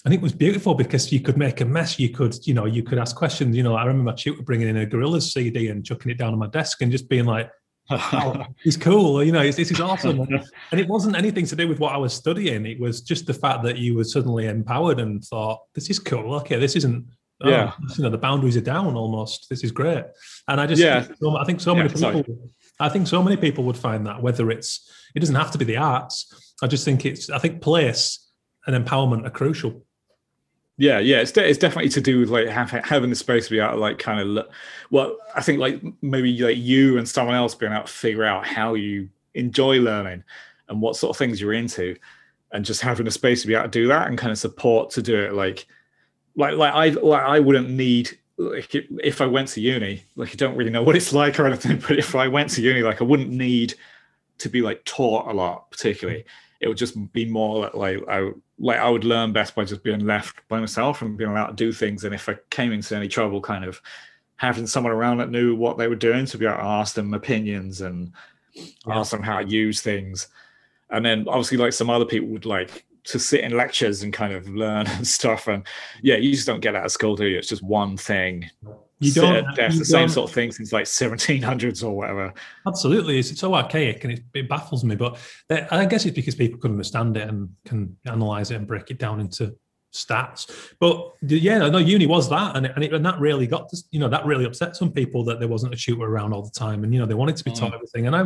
Speaker 1: And it was beautiful because you could make a mess. You could, you know, you could ask questions. You know, I remember my tutor bringing in a Gorillaz CD and chucking it down on my desk and just being like, "Oh, [LAUGHS] he's cool." You know, this is awesome. [LAUGHS] And it wasn't anything to do with what I was studying. It was just the fact that you were suddenly empowered and thought, "This is cool. Okay, this isn't." oh,
Speaker 2: Yeah.
Speaker 1: you know, the boundaries are down almost. This is great. And I just,
Speaker 2: Yeah.
Speaker 1: so- I think so many
Speaker 2: sorry.
Speaker 1: people. I think so many people would find that whether it's, it doesn't have to be the arts. I just think it's, I think place and empowerment are crucial.
Speaker 2: Yeah, yeah, it's de- it's definitely to do with like have, having the space to be to like kind of look. Well, I think like maybe like you and someone else being able to figure out how you enjoy learning and what sort of things you're into, and just having a space to be able to do that and kind of support to do it. Like, like like I like I wouldn't need like if- I went to uni. Like I don't really know what it's like or anything, [LAUGHS] but if I went to uni, like I wouldn't need to be like taught a lot particularly it would just be more like I like I would learn best by just being left by myself and being allowed to do things. And if I came into any trouble, kind of having someone around that knew what they were doing to be able to ask them opinions and
Speaker 1: Yeah.
Speaker 2: ask them how to use things. And then obviously like some other people would like to sit in lectures and kind of learn and [LAUGHS] stuff. And yeah, you just don't get that at school, do you? It's just one thing.
Speaker 1: You don't, you
Speaker 2: the same sort of thing since like 1700s or whatever.
Speaker 1: Absolutely, it's so archaic and it, it baffles me. But I guess it's because people can understand it and can analyze it and break it down into stats. But yeah, no, uni was that, and it, and, it, and that really got to, you know that really upset some people that there wasn't a tutor around all the time, and you know they wanted to be taught
Speaker 2: Mm.
Speaker 1: everything. And I,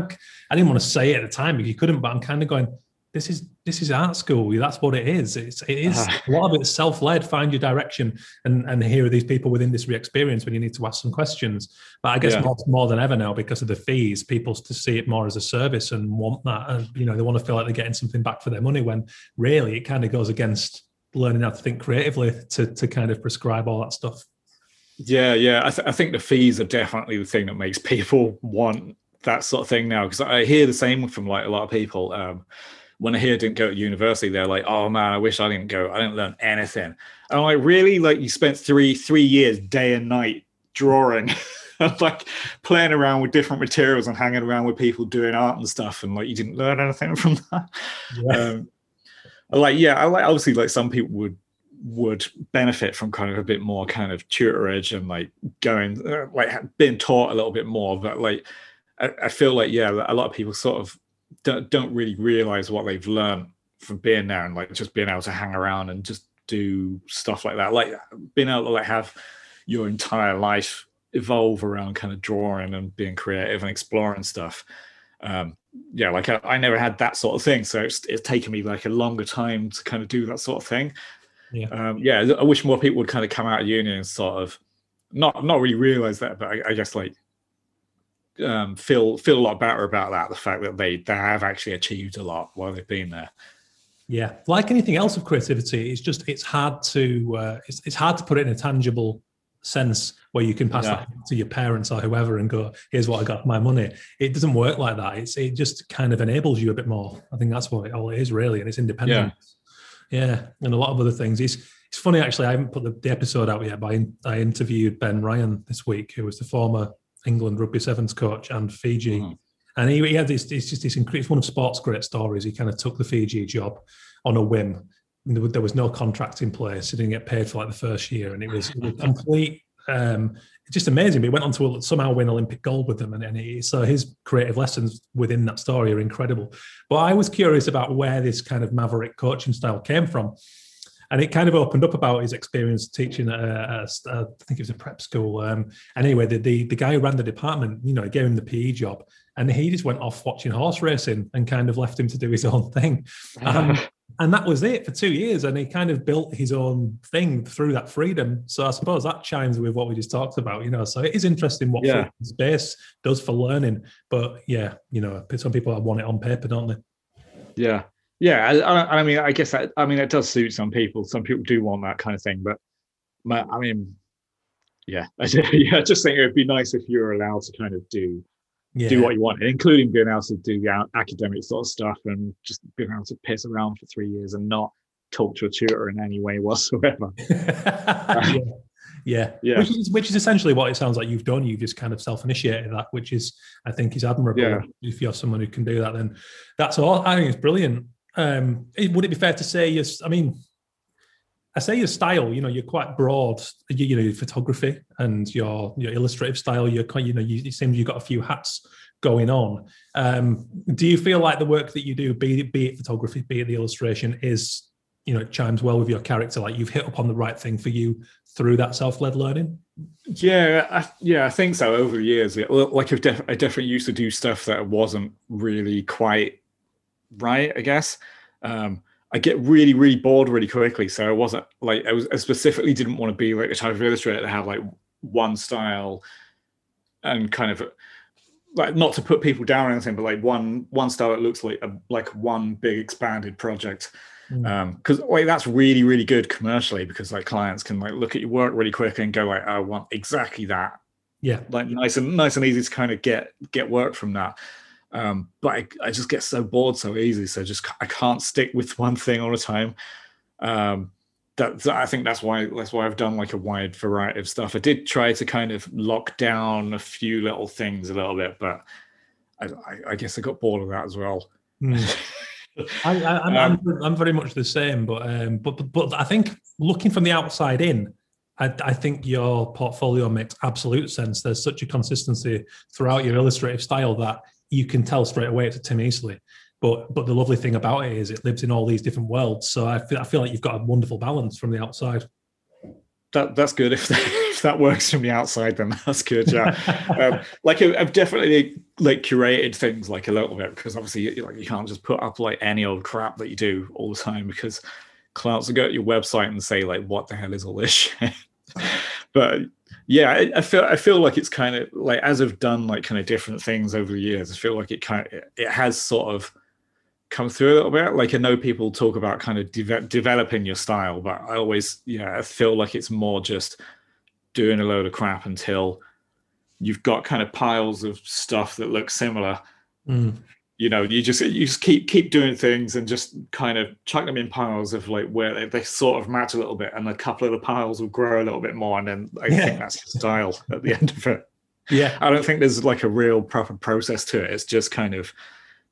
Speaker 1: I didn't want to say it at the time because you couldn't, but I'm kind of going. This is this is art school. That's what it is. It's it is
Speaker 2: Ah.
Speaker 1: a lot of it's self-led. Find your direction, and and here are these people with industry experience when you need to ask some questions. But I guess
Speaker 2: Yeah.
Speaker 1: more, more than ever now, because of the fees, people to see it more as a service and want that, and you know they want to feel like they're getting something back for their money. When really it kind of goes against learning how to think creatively to to kind of prescribe all that stuff.
Speaker 2: Yeah, yeah. I, th- I think the fees are definitely the thing that makes [LAUGHS] people want that sort of thing now. Because I hear the same from like a lot of people. Um, when I hear didn't go to university, they're like, "Oh man, I wish I didn't go. I didn't learn anything." And I'm like, "Really? Like you spent three three years, day and night, drawing, [LAUGHS] like playing around with different materials and hanging around with people doing art and stuff, and like you didn't learn anything [LAUGHS] from that." um, like yeah, I like obviously like some people would would benefit from kind of a bit more kind of tutorage and like going uh, like being taught a little bit more, but like I, I feel like yeah, a lot of people sort of don't don't really realize what they've learned from being there and like just being able to hang around and just do stuff like that, like being able to like have your entire life evolve around kind of drawing and being creative and exploring stuff. Um yeah like I, I never had that sort of thing so it's, it's taken me like a longer time to kind of do that sort of thing.
Speaker 1: Yeah.
Speaker 2: um yeah i wish more people would kind of come out of uni and sort of not not really realize that but i, I guess like um feel feel a lot better about that the fact that they they have actually achieved a lot while they've been there
Speaker 1: Yeah, like anything else of creativity, it's just it's hard to uh, it's it's hard to put it in a tangible sense where you can pass yeah. that to your parents or whoever and go, "Here's what I got my money." It doesn't work like that. It's it just kind of enables you a bit more. I think that's what it all is really, and it's independent. Yeah, yeah and a lot of other things. It's it's funny actually. I haven't put the, the episode out yet, but I, I, interviewed Ben Ryan this week, who was the former England rugby sevens coach and Fiji. Mm. And he, he had this, it's just this it's one of sports great stories. He kind of took the Fiji job on a whim. There was no contract in place. He didn't get paid for like the first year, and it was, it was [LAUGHS] complete um, just amazing. But he went on to somehow win Olympic gold with them, and, and he, so his creative lessons within that story are incredible. But I was curious about where this kind of maverick coaching style came from, and it kind of opened up about his experience teaching at, a, a, a I think it was a prep school. Um, and anyway, the, the the guy who ran the department, you know, gave him the PE job, and he just went off watching horse racing and kind of left him to do his [LAUGHS] own thing. Um, [LAUGHS] and that was it for two years. And he kind of built his own thing through that freedom. So I suppose that chimes with what we just talked about, you know. So it is interesting what yeah. space does for learning. But yeah, you know, some people want it on paper, don't they?
Speaker 2: Yeah. Yeah. I, I mean, I guess that, I mean, it does suit some people. Some people do want that kind of thing. But I mean, yeah, I, [LAUGHS] yeah, I just think it would be nice if you were allowed to kind of do yeah. do what you want, including being able to do the academic sort of stuff and just being able to piss around for three years and not talk to a tutor in any way whatsoever. [LAUGHS]
Speaker 1: Uh, yeah. yeah. yeah. Which is, which is essentially what it sounds like you've done. You've just kind of self-initiated that, which is, I think, is admirable. Yeah. If you're someone who can do that, then that's all. I think it's brilliant. Um, would it be fair to say, yes? I mean, I say your style, you know, you're quite broad. You, you know, your photography and your your illustrative style. You're quite, you know, you, it seems you've got a few hats going on. Um, do you feel like the work that you do, be it, be it photography, be it the illustration, is you know, it chimes well with your character? Like you've hit upon the right thing for you through that self-led learning.
Speaker 2: Yeah, I, yeah, I think so. Over the years, like I've def- I definitely used to do stuff that wasn't really quite right. I guess. Um, I get really, really bored really quickly. So I wasn't like I was I specifically didn't want to be like a type of illustrator that have like one style and kind of like not to put people down or anything, but like one one style that looks like a like one big expanded project. Mm. Um, because like that's really, really good commercially because like clients can like look at your work really quick and go like, I want exactly that.
Speaker 1: Yeah.
Speaker 2: Like nice and nice and easy to kind of get get work from that. Um, but I, I, just get so bored so easy. So just I can't stick with one thing all the time. Um, that, I think that's why that's why I've done like a wide variety of stuff. I did try to kind of lock down a few little things a little bit, but I, I, I guess I got bored of that as well.
Speaker 1: Mm. [LAUGHS] I, am um, I'm, I'm very much the same, but um, but, but but I think looking from the outside in, I, I, think your portfolio makes absolute sense. There's such a consistency throughout your illustrative style that you can tell straight away it's a Tim Easley. But but the lovely thing about it is it lives in all these different worlds. So I feel I feel like you've got a wonderful balance from the outside.
Speaker 2: That that's good. [LAUGHS] If that, if that works from the outside, then that's good. Yeah, [LAUGHS] um, like I've definitely like curated things like a little bit because obviously you, like you can't just put up like any old crap that you do all the time because clients will go to your website and say like, "What the hell is all this [LAUGHS] shit?" but yeah, I, I, feel I feel like it's kind of like as I've done like kind of different things over the years, I feel like it kind of it has sort of come through a little bit. Like I know people talk about kind of de- developing your style, but I always yeah I feel like it's more just doing a load of crap until you've got kind of piles of stuff that look similar. Mm you know you just you just keep keep doing things and just kind of chuck them in piles of like where they, they sort of match a little bit and a couple of the piles will grow a little bit more and then i yeah. think that's the style at the end of it.
Speaker 1: Yeah.
Speaker 2: I don't think there's like a real proper process to it. It's just kind of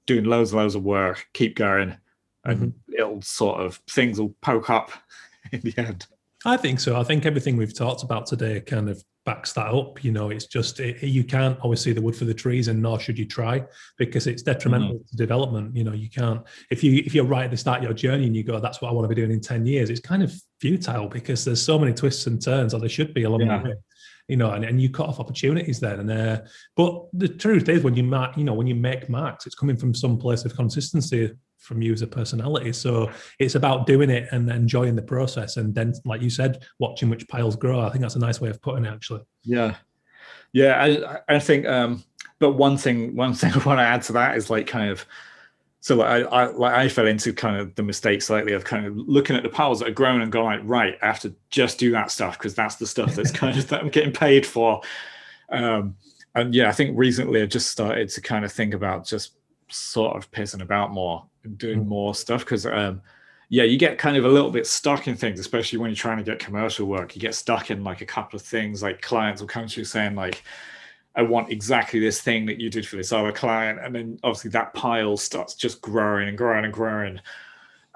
Speaker 2: doing loads and loads of work keep going and mm-hmm. it'll sort of things will poke up [LAUGHS] in the end.
Speaker 1: I think so. I think everything we've talked about today kind of backs that up. You know, it's just it, you can't always see the wood for the trees, and nor should you try because it's detrimental mm-hmm. to development. You know, you can't if you if you're right at the start of your journey and you go, that's what I want to be doing in ten years. It's kind of futile because there's so many twists and turns, or there should be along yeah. the way. You know, and, and you cut off opportunities there. And uh, but the truth is, when you mark, you know, when you make marks, it's coming from some place of consistency from you as a personality. So it's about doing it and enjoying the process. And then, like you said, watching which piles grow. I think that's a nice way of putting it, actually.
Speaker 2: Yeah. Yeah. I, I think, um, but one thing, one thing I want to add to that is like kind of, so like I, I like I fell into kind of the mistake slightly of kind of looking at the piles that are grown and going right, I have to just do that stuff because that's the stuff that's kind of that I'm getting paid for. Um, and yeah, I think recently I just started to kind of think about just sort of pissing about more doing mm. more stuff because um, yeah, you get kind of a little bit stuck in things, especially when you're trying to get commercial work. You get stuck in like a couple of things, like clients will come to you saying like, I want exactly this thing that you did for this other client. And then obviously that pile starts just growing and growing and growing.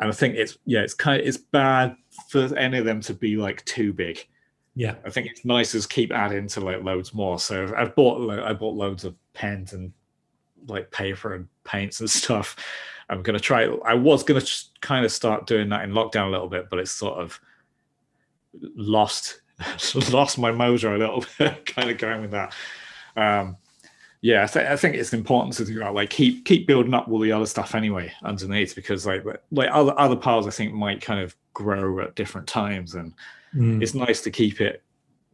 Speaker 2: And I think it's yeah, it's kind of it's bad for any of them to be like too big.
Speaker 1: Yeah,
Speaker 2: I think it's nice to keep adding to like loads more. So I've bought I bought loads of pens and like paper and paints and [LAUGHS] stuff. I'm gonna try. I was gonna kind of start doing that in lockdown a little bit, but it's sort of lost [LAUGHS] lost my mojo a little bit, [LAUGHS] kind of going with that um, yeah, I, th- I, think it's important to do that. Like keep keep building up all the other stuff anyway underneath because like like other other piles I think might kind of grow at different times and mm. it's nice to keep it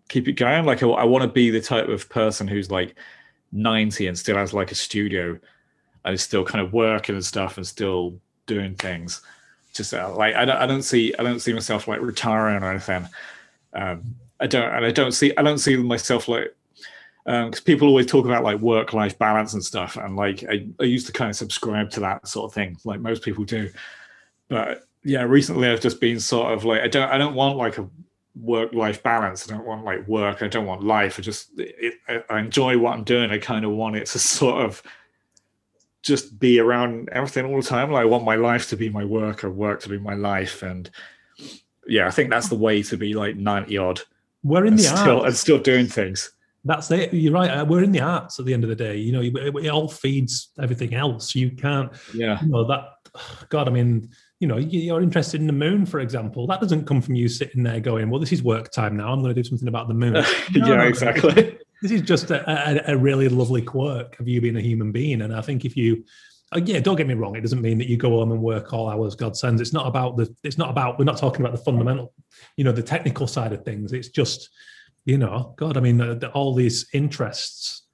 Speaker 2: keep it going. Like I, I want to be the type of person who's like 90 and still has like a studio is still kind of working and stuff and still doing things. Just uh, like I don't I don't see I don't see myself like retiring or anything. Um, I don't and I don't see I don't see myself like because um, people always talk about like work life balance and stuff and like I, I used to kind of subscribe to that sort of thing like most people do. But yeah recently i've just been sort of like i don't i don't want like a work life balance. I don't want like work. I don't want life. I just it, i enjoy what i'm doing. I kind of want it to [LAUGHS] sort of just be around everything all the time like i want my life to be my work or work to be my life and yeah i think that's the way to be like 90 odd
Speaker 1: we're in the
Speaker 2: still and still doing things
Speaker 1: that's it. You're right. Uh, we're in the arts at the end of the day. You know, it, all feeds everything else. You can't.
Speaker 2: Yeah.
Speaker 1: You know that. God, I mean, you know, you're interested in the moon, for example. That doesn't come from you sitting there going, "Well, this is work time now. I'm going to do something about the moon." [LAUGHS]
Speaker 2: No, yeah, exactly. [LAUGHS]
Speaker 1: This is just a, a, a, really lovely quirk of you being a human being, and I think if you uh, yeah, don't get me wrong. It doesn't mean that you go home and work all hours God sends. It's not about the. It's not about. We're not talking about the fundamental, you know, the technical side of things. It's just you know, God, I mean, the, the, all these interests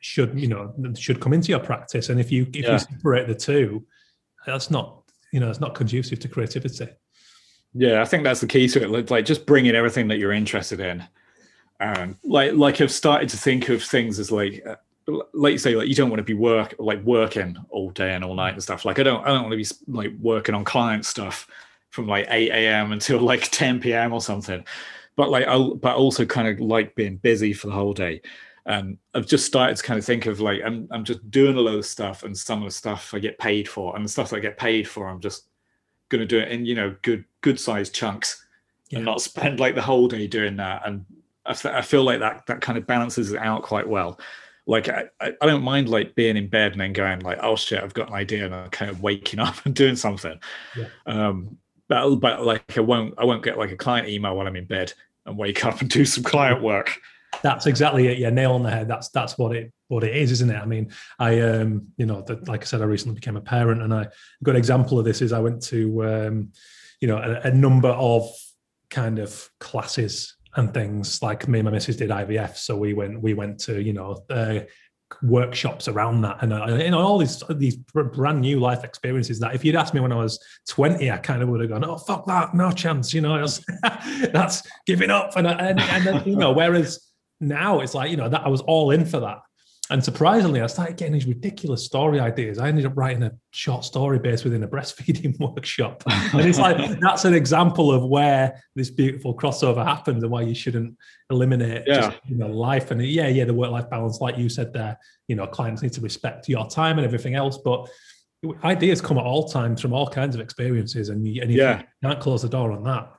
Speaker 1: should, you know, should come into your practice. And if you if yeah. you separate the two, that's not, you know, it's not conducive to creativity.
Speaker 2: Yeah, I think that's the key to it. Like just bringing everything that you're interested in. Um, like, like I've started to think of things as like, uh, like you say, like you don't want to be work like working all day and all night and stuff. Like I don't, I don't want to be like working on client stuff from like 8 a.m. until like [LAUGHS] 10 p.m. or something but like I but also kind of like being busy for the whole day. And I've just started to kind of think of like I'm I'm just doing a load of stuff, and some of the stuff I get paid for, and the stuff I get paid for, I'm just going to do it in you know good good sized chunks, yeah. and not spend like the whole day doing that. And I, I feel like that that kind of balances it out quite well. Like I, I don't mind like being in bed and then going like oh shit I've got an idea and I'm kind of waking [LAUGHS] up and doing something. Yeah. Um, but but like I won't I won't get like a client email while I'm in bed and wake up and do some client work.
Speaker 1: That's exactly it. Yeah, nail on the head. That's that's what it what it is, isn't it? I mean, I um, you know, the, like I said, I recently became a parent, and I a good example of this is I went to um, you know, a, a number of kind of classes and things. Like me and my missus did IVF, so we went we went to you know uh, workshops around that and uh, you know all these these brand new life experiences that if you'd asked me when I was 20 I kind of would have gone oh fuck that no chance you know [LAUGHS] was, that's giving up and and, and then, you know whereas now it's like you know that I was all in for that and surprisingly, I started getting these ridiculous story ideas. I ended up writing a short story based within a breastfeeding [LAUGHS] workshop. And it's like [LAUGHS] that's an example of where this beautiful crossover happens and why you shouldn't eliminate yeah. just, you know, life. And yeah, yeah, the work-life balance, like you said there, you know, clients need to respect your time and everything else. But ideas come at all times from all kinds of experiences. And, you, and yeah. you can't close the door on that.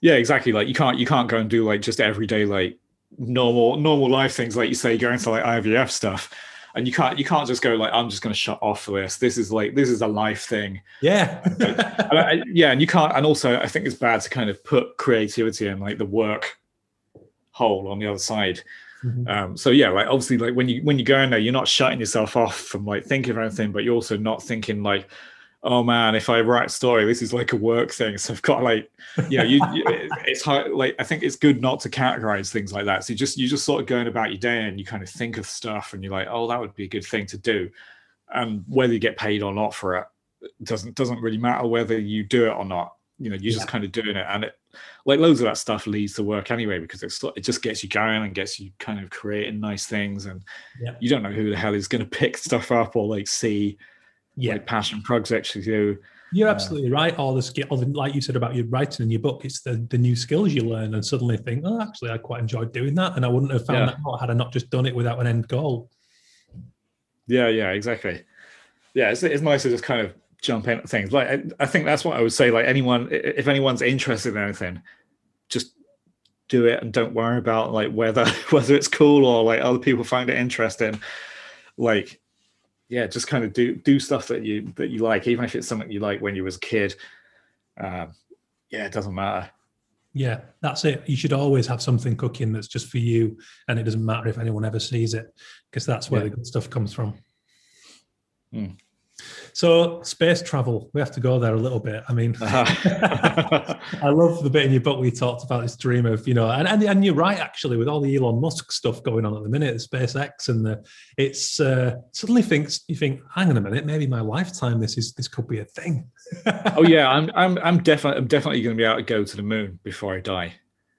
Speaker 2: Yeah, exactly. Like you can't you can't go and do like just everyday like normal normal life things like you say going to like ivf stuff and you can't you can't just go like i'm just going to shut off this this is like this is a life thing.
Speaker 1: Yeah. [LAUGHS]
Speaker 2: And I, yeah and you can't and also i think it's bad to kind of put creativity and like the work hole on the other side. Mm-hmm. um, so yeah like obviously like when you when you go in there you're not shutting yourself off from like thinking of anything but you're also not thinking like oh man, if I write a story, this is like a work thing. So I've got like, yeah, you, you, [LAUGHS] it's hard. Like, I think it's good not to categorize things like that. So you just, you just sort of going about your day and you kind of think of stuff and you're like, oh, that would be a good thing to do. and whether you get paid or not for it doesn't doesn't really matter whether you do it or not. You know, you're yeah. just kind of doing it, and it like loads of that stuff leads to work anyway because it's it just gets you going and gets you kind of creating nice things, and yeah. you don't know who the hell is going to pick stuff up or like see yeah. like passion projects you do.
Speaker 1: You're uh, absolutely right. All the skill, all the, like you said about your writing and your book, it's the, the new skills you learn and suddenly think, oh, actually, I quite enjoyed doing that. And I wouldn't have found yeah. that out had I not just done it without an end goal.
Speaker 2: Yeah, yeah, exactly. Yeah, it's, it's nice to just kind of jump into things. Like, I, I think that's what I would say. Like, anyone, if anyone's interested in anything, just do it and don't worry about like whether [LAUGHS] whether it's cool or like other people find it interesting. Like, yeah, just kind of do do stuff that you that you like, even if it's something you like when you was a kid. Um, yeah, it doesn't matter.
Speaker 1: Yeah, that's it. You should always have something cooking that's just for you, and it doesn't matter if anyone ever sees it, because that's where yeah. the good stuff comes from. Mm. So space travel, we have to go there a little bit. I mean, uh-huh. [LAUGHS] I love the bit in your book where you talked about this dream of, you know, and, and, and you're right actually with all the Elon Musk stuff going on at the minute, the SpaceX, and the it's uh, suddenly thinks you think, hang on a minute, maybe my lifetime this is this could be a thing.
Speaker 2: oh yeah, I'm I'm I'm definitely I'm definitely going to be able to go to the moon before I die.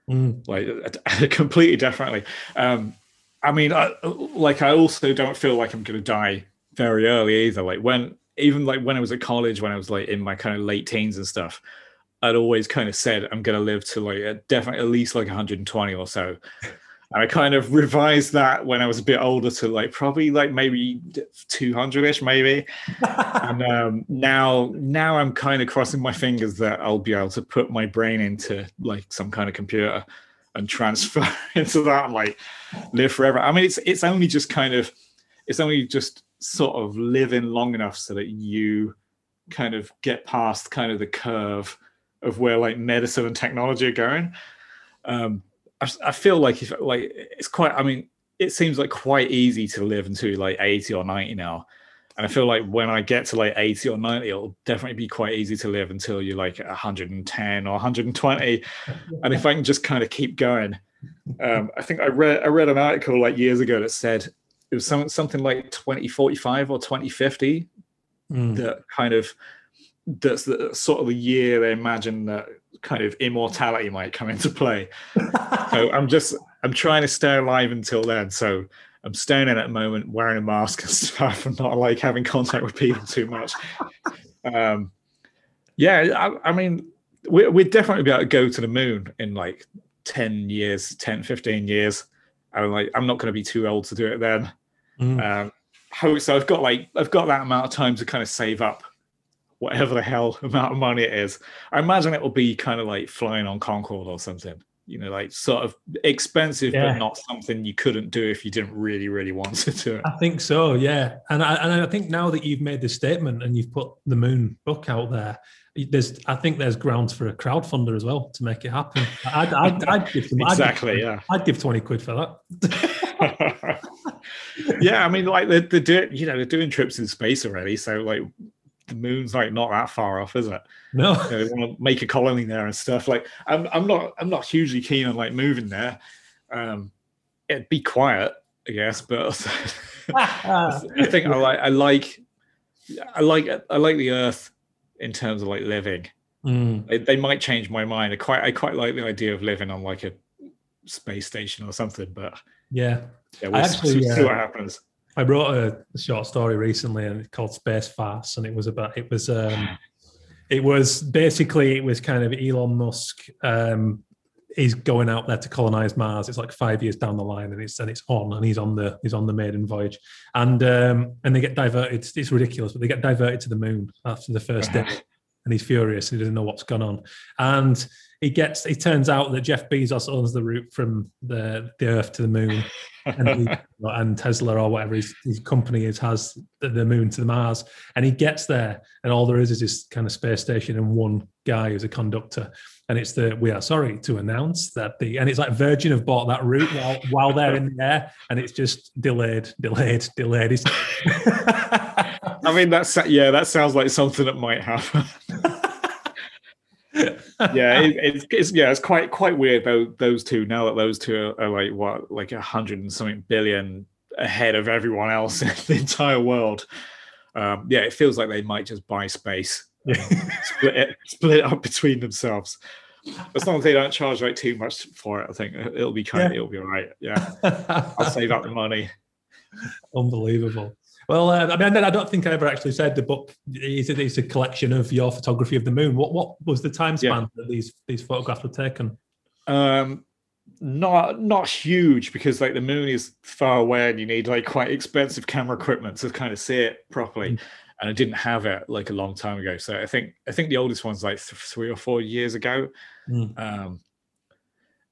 Speaker 2: Mm. Like [LAUGHS] completely definitely. Um, I mean, I, like I also don't feel like I'm going to die very early either. Like when even like when I was at college, when I was like in my kind of late teens and stuff, I'd always kind of said I'm going to live to like definitely at least like 120 or so. And I kind of revised that when I was a bit older to like probably like maybe 200 ish, maybe. and [LAUGHS] um, now, now I'm kind of crossing my fingers that I'll be able to put my brain into like some kind of computer and transfer [LAUGHS] into that and like live forever. I mean, it's it's only just kind of, it's only just sort of live in long enough so that you kind of get past kind of the curve of where like medicine and technology are going. Um, I, I feel like if like it's quite. I mean, it seems like quite easy to live until like eighty or ninety now. And I feel like when I get to like 80 or 90, it'll definitely be quite easy to live until you're like 110 or 120. [LAUGHS] and if I can just kind of keep going, um, I think I read I read an article like years ago that said it was some, something like 2045 or 2050 mm. that kind of that's the sort of the year they imagine that kind of immortality might come into play. [LAUGHS] so I'm just I'm trying to stay alive until then. So I'm staying in at the moment, wearing a mask and [LAUGHS] stuff, and not like having contact with people too much. Um, yeah, I, I mean, we, we'd definitely be able to go to the moon in like 10 years, 10, 15 years. I'm like, I'm not going to be too old to do it then. Mm. Um, so I've got like I've got that amount of time to kind of save up whatever the hell [LAUGHS] amount of money it is. I imagine it will be kind of like flying on Concorde or something. You know, like sort of expensive, yeah. but not something you couldn't do if you didn't really, really want to do it.
Speaker 1: I think so, yeah. And I, and I think now that you've made this statement and you've put the Moon book out there, there's I think there's grounds for a crowdfunder as well to make it happen. I'd, I'd, I'd give them,
Speaker 2: exactly,
Speaker 1: I'd give,
Speaker 2: yeah.
Speaker 1: I'd give twenty quid for
Speaker 2: that. [LAUGHS] yeah, I mean, like they're, they're doing, you know, they're doing trips in space already, so like the moon's like not that far off, is it?
Speaker 1: No,
Speaker 2: you know, they want to make a colony there and stuff. Like, I'm, I'm not, I'm not hugely keen on like moving there. Um, it'd be quiet, I guess, but [LAUGHS] I think I like, I like, I like, I like the Earth in terms of like living. Mm. They, they, might change my mind. I quite I quite like the idea of living on like a space station or something. But
Speaker 1: yeah,
Speaker 2: yeah, we'll actually, see, uh, what happens.
Speaker 1: I wrote a short story recently and it's called Space Farce, and it was about it was um, it was basically it was kind of Elon Musk um, he's going out there to colonize Mars. It's like five years down the line, and it's and it's on, and he's on the he's on the maiden voyage, and um, and they get diverted. It's, it's ridiculous, but they get diverted to the moon after the first day, [LAUGHS] and he's furious. He doesn't know what's gone on, and he gets. It turns out that Jeff Bezos owns the route from the the Earth to the moon, and, he, [LAUGHS] and Tesla or whatever his, his company is has the, the, moon to the Mars, and he gets there, and all there is is this kind of space station and one guy who's a conductor, and it's the we are sorry to announce that the and it's like Virgin have bought that route while while they're in the air, and it's just delayed, delayed, delayed. [LAUGHS]
Speaker 2: I mean, that's yeah, that sounds like something that might happen. [LAUGHS] yeah, [LAUGHS] it, it's, it's yeah, it's quite quite weird though. Those two now that those two are, are like what like a hundred and something billion ahead of everyone else [LAUGHS] in the entire world. Um, yeah, it feels like they might just buy space, split it, split it up between themselves. As long as they don't charge like too much for it, I think it'll be kind of it'll be all right. Yeah, [LAUGHS] I'll save up the money.
Speaker 1: Unbelievable. Well, uh, I mean, I don't think I ever actually said the book is a, it's a collection of your photography of the moon. What what was the time span yeah. that these these photographs were taken?
Speaker 2: Um, not not huge because like the moon is far away and you need like quite expensive camera equipment to kind of see it properly. Mm. And I didn't have it like a long time ago, so I think I think the oldest one's like th- three or four years ago. Mm. Um,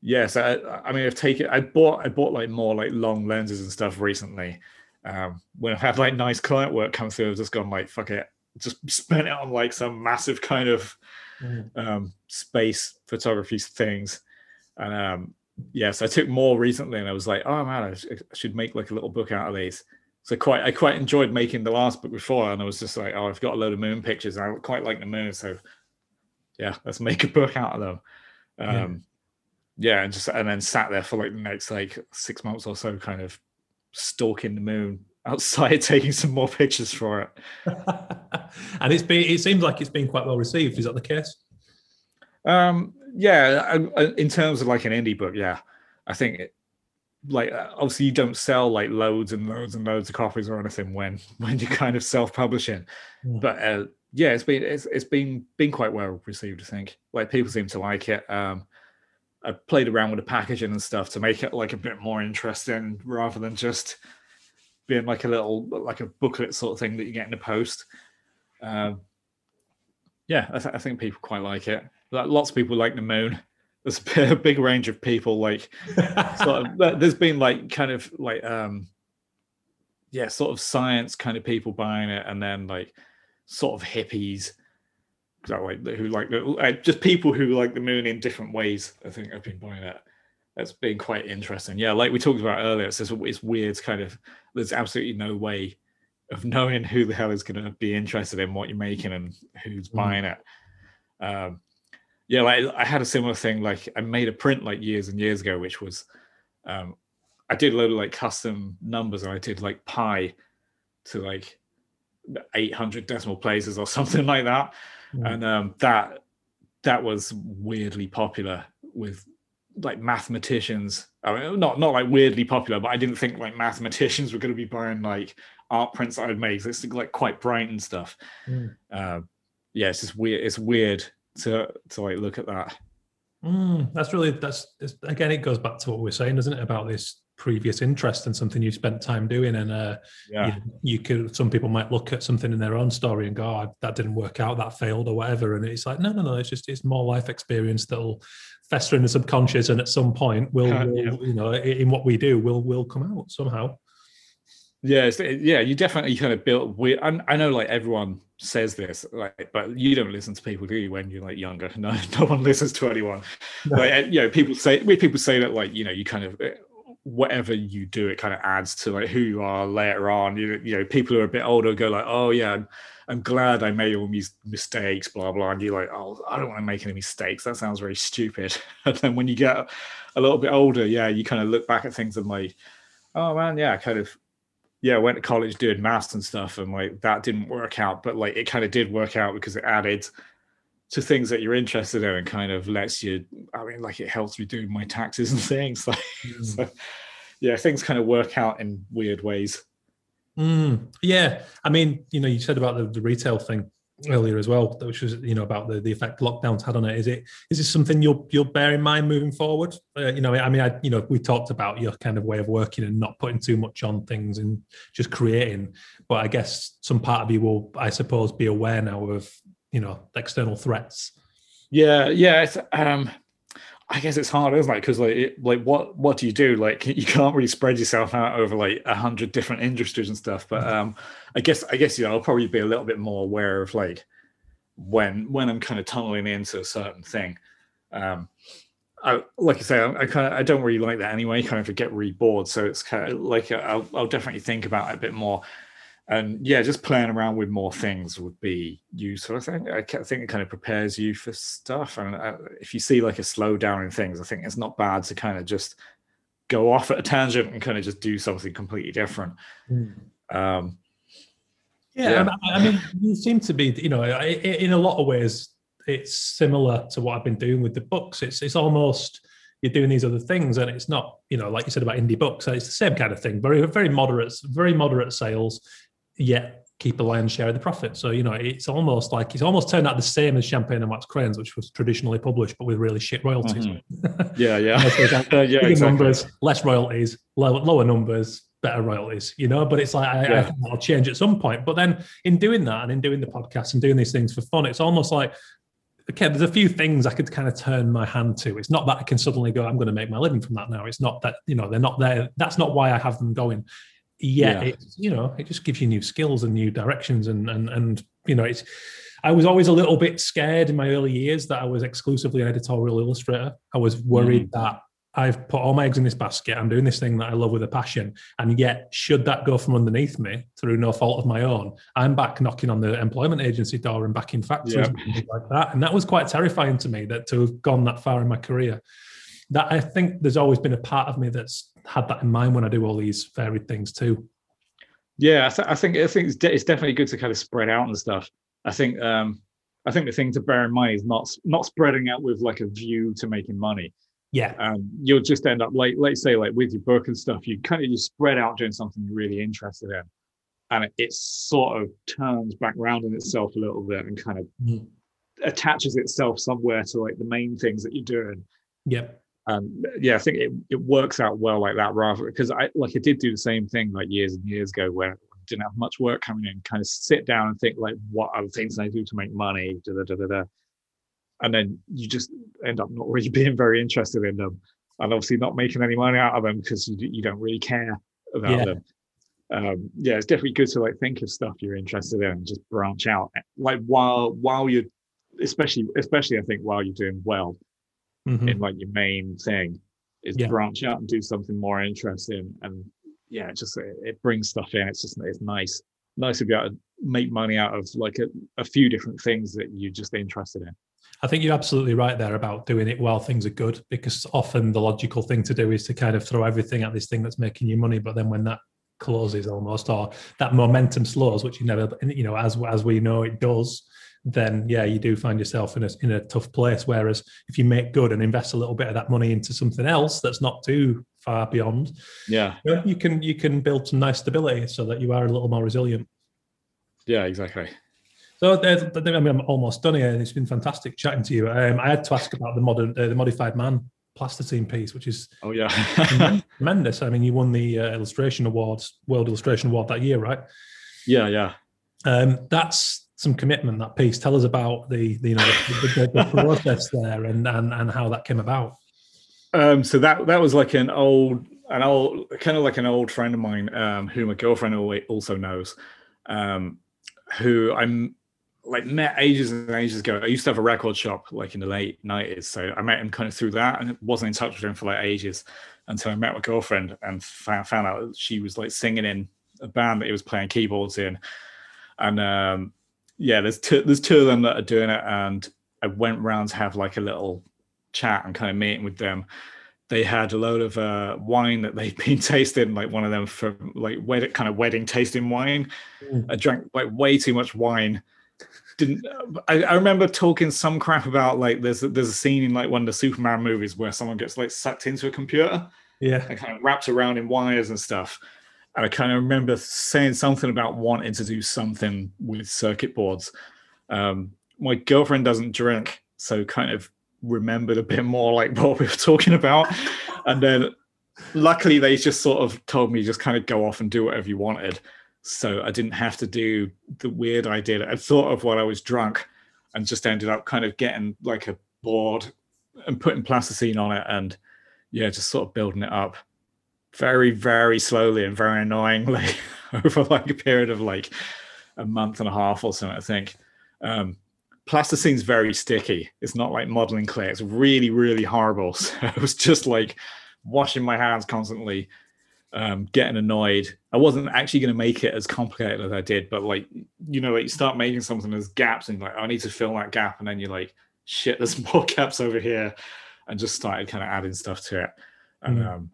Speaker 2: yes, I, I mean I've taken I bought I bought like more like long lenses and stuff recently. Um, when I've had like nice client work come through, I've just gone like fuck it, just [LAUGHS] spent it on like some massive kind of mm. um, space photography things, and um, yes, I took more recently, and I was like, oh man, I should make like a little book out of these. So quite, I quite enjoyed making the last book before, and I was just like, oh, I've got a load of moon pictures, and I quite like the moon, so yeah, let's make a book out of them. Um, yeah. yeah, and just and then sat there for like the next like six months or so, kind of stalking the moon outside, [LAUGHS] taking some more pictures for it. [LAUGHS]
Speaker 1: and it's been, it seems like it's been quite well received. Is that the case?
Speaker 2: Um, yeah, in terms of like an indie book, yeah, I think it, like uh, obviously you don't sell like loads and loads and loads of copies or anything when [LAUGHS] when you're kind of self-publishing, mm. but uh, yeah, it's been it's, it's been been quite well received. I think like people seem to like it. Um, I played around with the packaging and stuff to make it like a bit more interesting rather than just being like a little like a booklet sort of thing that you get in the post. Um, yeah, I, th- I think people quite like it lots of people like the moon. [LAUGHS] There's a big range of people. Like, sort of, there's been like kind of like um, yeah, sort of science kind of people buying it, and then like sort of hippies, like who like uh, just people who like the moon in different ways. I think I've been buying it. That's been quite interesting. Yeah, like we talked about earlier, it's just, it's weird. Kind of, there's absolutely no way of knowing who the hell is going to be interested in what you're making and who's mm. buying it. Um, yeah, like I had a similar thing. Like I made a print like years and years ago, which was um, I did a load of like custom numbers, and I did like pi to like 800 decimal places or [LAUGHS] something like that, mm. and um, that that was weirdly popular with like mathematicians. I mean, not not like weirdly popular, but I didn't think like mathematicians were going to be buying like art prints I'd made. It's like quite bright and stuff. Mm. Uh, yeah, it's just weird. It's weird to to like look at that.
Speaker 1: Mm, that's really that's again it goes back to what we are saying, doesn't it, about this previous interest and something you spent time doing and uh yeah. you, you, could some people might look at something in their own story and go oh, that didn't work out that failed or whatever and it's like no no no it's just it's more life experience that'll fester in the subconscious and at some point will, uh, yeah. you know in what we do will will come out somehow
Speaker 2: yeah, yeah, you definitely kind of built. Weird, I, I know, like everyone says this, like, but you don't listen to people, do you? When you're like younger, [LAUGHS] no, no one listens to anyone. No. Like, you know, people say, we people say that, like, you know, you kind of whatever you do, it kind of adds to like who you are later on. You, you know, people who are a bit older go like, oh yeah, I'm, I'm glad I made all these mistakes, blah blah. And you're like, oh, I don't want to make any mistakes. That sounds very stupid. [LAUGHS] and then when you get a little bit older, yeah, you kind of look back at things and like, oh man, yeah, kind of yeah, went to college doing maths and stuff, and like that didn't work out, but like it kind of did work out because it added to things that you're interested in and kind of lets you. I mean, like it helps me do my taxes and [LAUGHS] things. Like, mm. so, yeah, things kind of work out in weird ways.
Speaker 1: Mm, yeah, I mean, you know, you said about the, the retail thing earlier as well, which was you know about the, the effect lockdowns had on it. Is it is this something you'll you'll bear in mind moving forward? Uh, you know, I mean, I you know we talked about your kind of way of working and not putting too much on things and just creating. But I guess some part of you will, I suppose, be aware now of you know external threats.
Speaker 2: Yeah, yeah. um, I guess it's hard, isn't it? Because like, it, like, what what do you do? Like, [LAUGHS] you can't really spread yourself out over like a hundred different industries and stuff. But mm-hmm. um, I guess I guess you know I'll probably be a little bit more aware of like when when I'm kind of tunneling into a certain thing. Um, I like I say, I, I kind of I don't really like that anyway. Kind of get really bored, so it's kind of like I'll I'll definitely think about it a bit more and yeah, just playing around with more things would be useful. I think I think it kind of prepares you for stuff. And uh, if you see like a slowdown in things, I think it's not bad to kind of just go off at a tangent and kind of just do something completely different. Mm. Um,
Speaker 1: Yeah,
Speaker 2: Yeah.
Speaker 1: I, mean, you seem to be, you know, in a lot of ways, it's similar to what I've been doing with the books. It's it's almost you're doing these other things, and it's not, you know, like you said about indie books, it's the same kind of thing. Very very moderate, very moderate sales, yet keep a lion's share of the profit. So you know, it's almost like it's almost turned out the same as Champagne and Wax Crayons, which was traditionally published, but with really shit royalties. Mm-hmm. [LAUGHS]
Speaker 2: Yeah, yeah. [LAUGHS] yeah,
Speaker 1: Bigger
Speaker 2: exactly.
Speaker 1: numbers, less royalties, lower, lower numbers, better royalties, you know. But it's like I, I
Speaker 2: Yeah.
Speaker 1: think that'll change at some point. But then in doing that and in doing the podcast and doing these things for fun, it's almost like okay, there's a few things I could kind of turn my hand to. It's not that I can suddenly go, I'm going to make my living from that now. It's not that, you know, they're not there. That's not why I have them going. Yeah,
Speaker 2: Yeah.
Speaker 1: it's you know, it just gives you new skills and new directions and and and you know, it's I was always a little bit scared in my early years that I was exclusively an editorial illustrator. I was worried mm. that I've put all my eggs in this basket. I'm doing this thing that I love with a passion. And yet, should that go from underneath me through no fault of my own, I'm back knocking on the employment agency door and back in factories
Speaker 2: Yeah.
Speaker 1: and things like that. And that was quite terrifying to me that to have gone that far in my career. That I think there's always been a part of me that's had that in mind when I do all these varied things too.
Speaker 2: Yeah, I, th- I think I think it's, de- it's definitely good to kind of spread out and stuff. I think um, I think the thing to bear in mind is not not spreading out with like a view to making money.
Speaker 1: Yeah.
Speaker 2: Um, you'll just end up like let's say like with your book and stuff, you kind of just spread out doing something you're really interested in, and it, it sort of turns back round in itself a little bit and kind of
Speaker 1: Mhm.
Speaker 2: attaches itself somewhere to like the main things that you're doing.
Speaker 1: Yep.
Speaker 2: Um, yeah, I think it, it works out well like that rather because I like I did do the same thing like years and years ago where I didn't have much work coming in, kind of sit down and think like what other things I do to make money, da, da, da, da, da. and then you just end up not really [LAUGHS] being very interested in them and obviously not making any money out of them because you, you don't really care about
Speaker 1: Yeah.
Speaker 2: them. Um, yeah, it's definitely good to like think of stuff you're interested in and just branch out like while while you're especially especially I think while you're doing well
Speaker 1: Mhm.
Speaker 2: in like your main thing is
Speaker 1: Yeah.
Speaker 2: branch out and do something more interesting and yeah it just it, it brings stuff in it's just it's nice nice to be able to make money out of like a, a few different things that you're just interested in
Speaker 1: I think you're absolutely right there about doing it while things are good, because often the logical thing to do is to kind of throw everything at this thing that's making you money. But then when that closes almost, or that momentum slows, which you never, you know, as as we know it does, then yeah, you do find yourself in a in a tough place. Whereas if you make good and invest a little bit of that money into something else that's not too far beyond,
Speaker 2: yeah
Speaker 1: you, know, you can you can build some nice stability so that you are a little more resilient.
Speaker 2: yeah exactly
Speaker 1: So I mean, I'm almost done here. It's been fantastic chatting to you. Um, I had to ask about the modern, uh, the modified man plasticine piece, which is
Speaker 2: oh yeah
Speaker 1: tremendous. [LAUGHS] I mean, you won the uh, illustration awards, World Illustration Award that year, right?
Speaker 2: yeah yeah
Speaker 1: Um, that's some commitment. That piece. Tell us about the, the you know the, the, the process there and, and and how that came about.
Speaker 2: Um, so that that was like an old, an old, kind of like an old friend of mine, um, who my girlfriend also knows, um, who I'm like met ages and ages ago. I used to have a record shop like in the late nineties, so I met him kind of through that, and wasn't in touch with him for like ages until I met my girlfriend and found, found out she was like singing in a band that he was playing keyboards in, and um, yeah, there's two, there's two of them that are doing it, and I went round to have like a little chat and kind of meeting with them they had a load of uh, wine that they'd [LAUGHS] been tasting, like one of them for like wed- kind of wedding tasting wine.
Speaker 1: Mm.
Speaker 2: I drank like way too much wine. Didn't I, I remember talking some crap about like there's a, there's a scene in like one of the Superman movies where someone gets like sucked into a computer
Speaker 1: Yeah,
Speaker 2: and kind of wrapped around in wires and stuff. And I kind of remember saying something about wanting to do something with circuit boards. Um, my girlfriend doesn't drink, so kind of remembered a bit more like what we were talking about. And then luckily they just sort of told me just kind of go off and do whatever you wanted. So I didn't have to do the weird idea. I thought of while I was drunk and just ended up kind of getting like a board and putting plasticine on it and yeah, just sort of building it up very, very slowly and very annoyingly [LAUGHS] over like a period of like a month and a half or something, I think. Um, plasticine's very sticky. It's not like modeling clay. It's really, really horrible. [LAUGHS] So I was just like washing my hands constantly, um, getting annoyed. I wasn't actually going to make it as complicated as I did, but like, you know, like you start making something, there's gaps and like, I need to fill that gap. And then you're like, shit, there's [LAUGHS] more gaps over here. And just started kind of adding stuff to it. And
Speaker 1: Mm.
Speaker 2: um,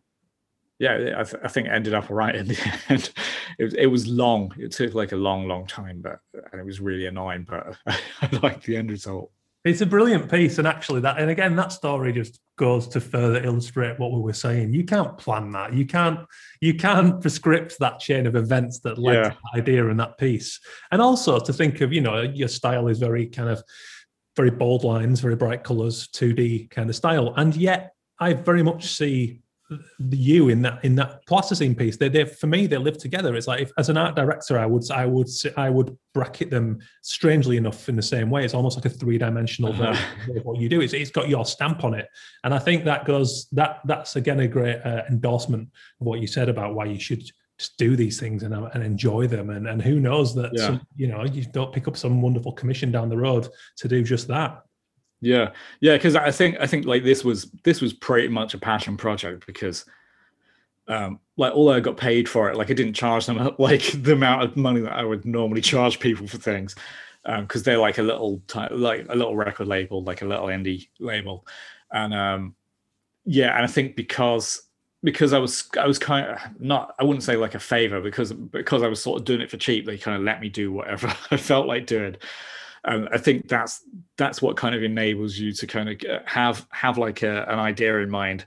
Speaker 2: yeah, I, th- I, think it ended up all right in the [LAUGHS] end. It, it, was long. It took like a long, long time, but and it was really annoying. But [LAUGHS] I, I like the end result.
Speaker 1: It's a brilliant piece, and actually, that and again, that story just goes to further illustrate what we were saying. You can't plan that. You can't. You can't prescript that chain of events that led yeah. to that idea and that piece. And also to think of, you know, your style is very kind of very bold lines, very bright colors, two D kind of style, and yet I very much see you in that in that plasticine piece they, they for me they live together. It's like if, as an art director i would i would i would bracket them strangely enough in the same way. It's almost like a three-dimensional uh-huh. version of what you do. It's, it's got your stamp on it. And i think that goes that that's again a great uh, endorsement of what you said about why you should just do these things and, and enjoy them. And, and who knows that yeah. some, you know you don't pick up some wonderful commission down the road to do just that
Speaker 2: yeah, yeah, because I think I think like this was this was pretty much a passion project because um like although I got paid for it, like I didn't charge them [LAUGHS] like the amount of money that I would normally charge people for things. Um, because they're like a little like a little record label, like a little indie label. And um yeah, and I think because because I was I was kind of not I wouldn't say like a favor because because I was sort of doing it for cheap, they kind of let me do whatever [LAUGHS] I felt like doing and I think that's that's what kind of enables you to kind of have have like a, an idea in mind,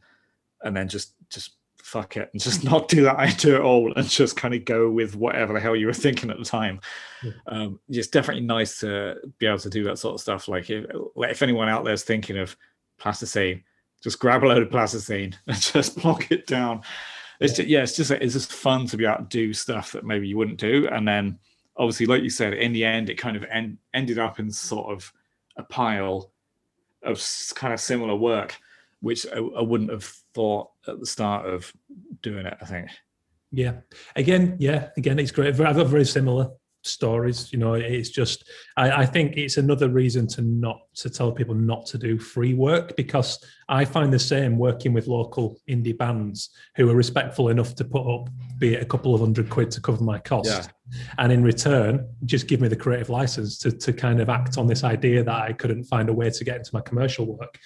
Speaker 2: and then just just fuck it and [LAUGHS] just not do that idea at all and just kind of go with whatever the hell you were thinking at the time. Yeah. Um, it's definitely nice to be able to do that sort of stuff. Like if, if anyone out there is thinking of plasticine, just grab a load of plasticine [LAUGHS] and just block it down. It's yeah. just, yeah, it's just it's just fun to be able to do stuff that maybe you wouldn't do, and then obviously, like you said, in the end, it kind of en- ended up in sort of a pile of kind of similar work, which I, I wouldn't have thought at the start of doing it. I think.
Speaker 1: Yeah. Again, yeah. Again, it's great. I've got very similar stories you know it's just I, I, think it's another reason to not to tell people not to do free work because i find the same working with local indie bands who are respectful enough to put up be it a couple of hundred quid to cover my cost yeah. and in return just give me the creative license to, to kind of act on this idea that i couldn't find a way to get into my commercial work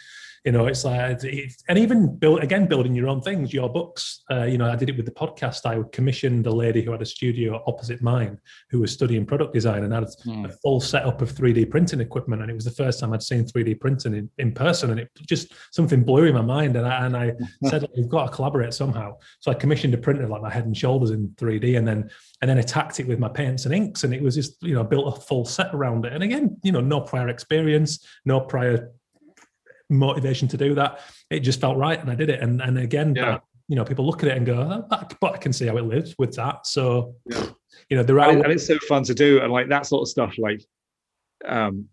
Speaker 1: you know it's like it's, and even build again building your own things your books. Uh, you know i did it with the podcast. I commissioned a lady who had a studio opposite mine who was studying product design and had mm. a full setup of 3d printing equipment. And it was the first time i'd seen 3d printing in, in person. And it just something blew in my mind. And i, and I [LAUGHS] said we've got to collaborate somehow. So i commissioned a printer like my head and shoulders in 3d and then and then attacked it with my paints and inks. And it was just you know built a full set around it. And again you know no prior experience no prior motivation to do that. It just felt right, and I did it. And and again, yeah. but, you know, people look at it and go, oh, but I can see how it lives with that. So, yeah. you know, there are,
Speaker 2: and, and it's so fun to do, and like that sort of stuff. Like, um,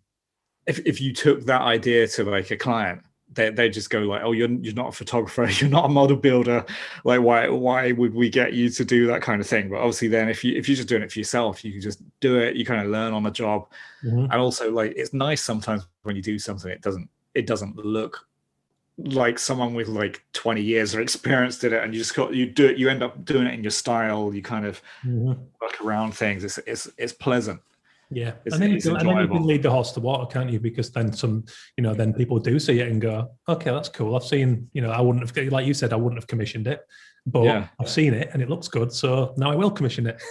Speaker 2: if if you took that idea to like a client, they they just go like, "Oh, you're you're not a photographer, [LAUGHS] you're not a model builder. Like, why why would we get you to do that kind of thing?" But obviously, then if you if you're just doing it for yourself, you can just do it. You kind of learn on the job, mm-hmm. and also like it's nice sometimes when you do something it doesn't it doesn't look like someone with like 20 years of experience did it and you just got you do it you end up doing it in your style you kind of mm-hmm. work around things it's it's it's pleasant
Speaker 1: yeah it's, and, then, it's and then you can lead the horse to water can't you because then some you know then people do see it and go okay that's cool i've seen you know i wouldn't have like you said i wouldn't have commissioned it but yeah. I've seen it and it looks good, so now I will commission it.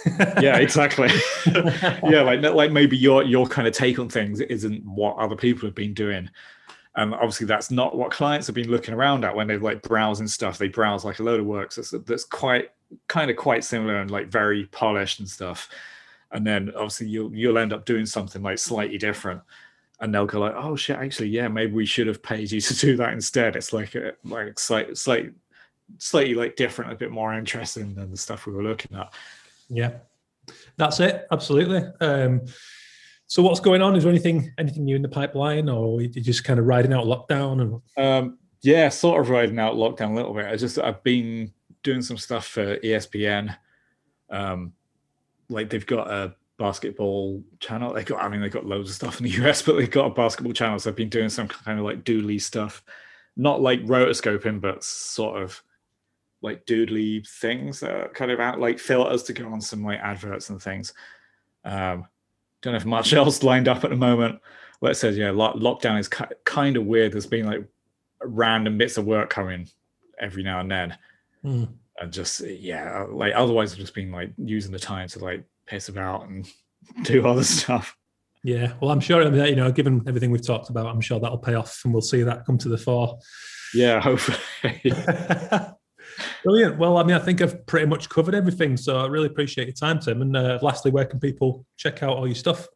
Speaker 2: yeah, exactly. [LAUGHS] yeah, like like maybe your your kind of take on things isn't what other people have been doing, and obviously, that's not what clients have been looking around at when they're like browsing stuff. They browse like a load of works that's, that's quite kind of quite similar and like very polished and stuff. And then obviously you'll you'll end up doing something like slightly different, and they'll go like, "Oh shit, actually, yeah, maybe we should have paid you to do that instead." It's like a like slight, slight, slightly like different, a bit more interesting than the stuff we were looking at.
Speaker 1: Yeah, that's it. Absolutely. Um, so what's going on? Is there anything anything new in the pipeline, or you just kind of riding out lockdown?
Speaker 2: And um, yeah, sort of riding out lockdown a little bit. I just I've been doing some stuff for ESPN. Um, like they've got a basketball channel. They got I mean they got loads of stuff in the [LAUGHS] US, but they've got a basketball channel. So I've been doing some kind of like doodly stuff, not like rotoscoping, but sort of like doodly things that are kind of out like filters to go on some like adverts and things. Um, don't have much else lined up at the moment. Let's say, yeah, lockdown is kind of weird. There's been like random bits of work coming every now and then. Mm. and just yeah, like otherwise I've just been like using the time to like piss about and [LAUGHS] do other stuff.
Speaker 1: Yeah, well, I'm sure you know, given everything we've talked about, I'm sure that'll pay off, and we'll see that come to the fore.
Speaker 2: Yeah, hopefully. [LAUGHS] [LAUGHS]
Speaker 1: Brilliant. Well, I mean, I think I've pretty much covered everything, so I really appreciate your time, Tim. And uh, lastly, where can people check out all your stuff?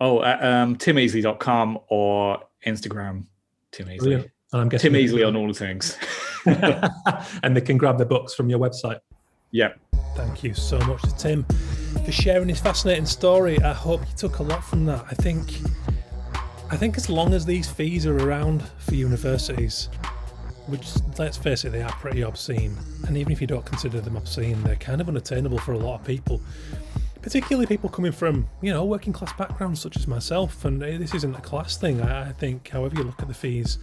Speaker 2: Oh, uh, um, timeasley.com or Instagram, Tim Easley. Brilliant.
Speaker 1: And I'm guessing
Speaker 2: Tim Easley on all the things. [LAUGHS]
Speaker 1: and they can grab the books from your website.
Speaker 2: Yeah.
Speaker 1: Thank you so much to Tim for sharing his fascinating story. I hope you took a lot from that. I think I think as long as these fees are around for universities, which let's face it, they are pretty obscene. And even if you don't consider them obscene, they're kind of unattainable for a lot of people. Particularly people coming from, you know, working class backgrounds such as myself. And eh, this isn't a class thing. I think, however you look at the fees,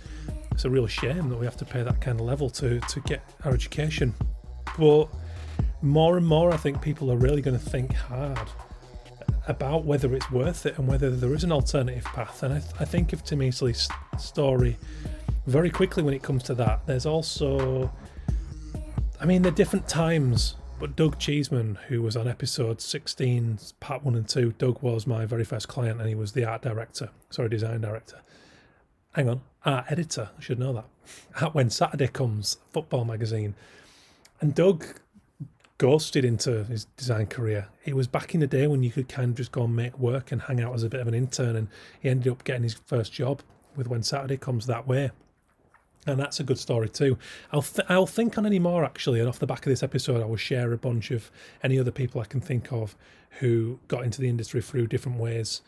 Speaker 1: it's a real shame that we have to pay that kind of level to to get our education. But more and more, I think people are really going to think hard about whether it's worth it and whether there is an alternative path. And I, th- I think of Tim Easley's story very quickly when it comes to that. There's also, I mean, the different times. But Doug Cheeseman, who was on episode 16, part one and two, Doug was my very first client and he was the art director, sorry, design director. Hang on, art editor, I should know that. [LAUGHS] At When Saturday Comes, football magazine. And Doug ghosted into his design career. It was back in the day when you could kind of just go and make work and hang out as a bit of an intern, and he ended up getting his first job with When Saturday Comes that way. And that's a good story too. I'll th- I'll think on any more actually, and off the back of this episode, I will share a bunch of any other people I can think of who got into the industry through different ways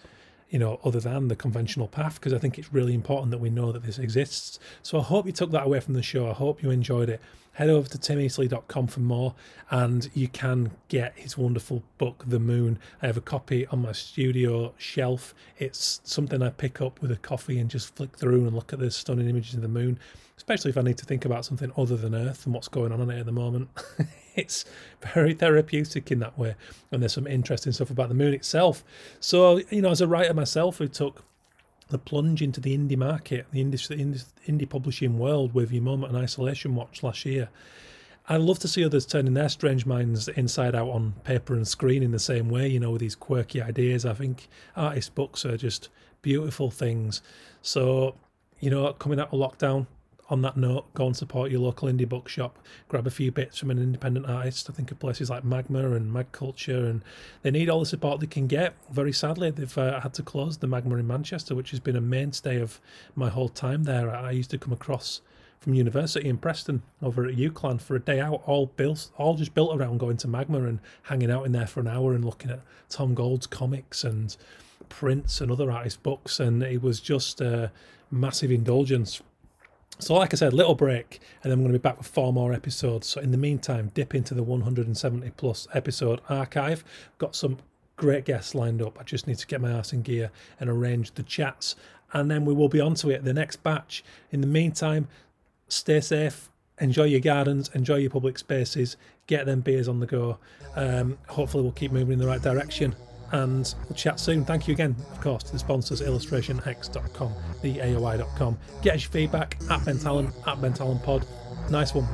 Speaker 1: you know, other than the conventional path, because I think it's really important that we know that this exists. So I hope you took that away from the show. I hope you enjoyed it. Head over to timeasley.com for more, and you can get his wonderful book, The Moon. I have a copy on my studio shelf. It's something I pick up with a coffee and just flick through and look at the stunning images of the moon, especially if I need to think about something other than Earth and what's going on on it at the moment. [LAUGHS] it's very therapeutic in that way. And there's some interesting stuff about the moon itself. So, you know, as a writer myself who took the plunge into the indie market, the indie, indie publishing world with your moment and isolation watch last year, I'd love to see others turning their strange minds inside out on paper and screen in the same way, you know, with these quirky ideas. I think artist books are just beautiful things. So, you know, coming out of lockdown, on that note, go and support your local indie bookshop. Grab a few bits from an independent artist. I think of places like Magma and Mag Culture, and they need all the support they can get. Very sadly, they've uh, had to close the Magma in Manchester, which has been a mainstay of my whole time there. I used to come across from university in Preston over at UCLan for a day out, all built, all just built around going to Magma and hanging out in there for an hour and looking at Tom Gauld's comics and prints and other artist books, and it was just a massive indulgence so, like I said, little break, and then I'm going to be back with four more episodes. So, in the meantime, dip into the 170 plus episode archive. Got some great guests lined up. I just need to get my ass in gear and arrange the chats, and then we will be on to it. The next batch. In the meantime, stay safe, enjoy your gardens, enjoy your public spaces, get them beers on the go. Um, hopefully, we'll keep moving in the right direction and we'll chat soon. Thank you again, of course, to the sponsors, illustrationx.com, the AOI.com. Get us your feedback at Bentallon, at Bentallon Pod. Nice one.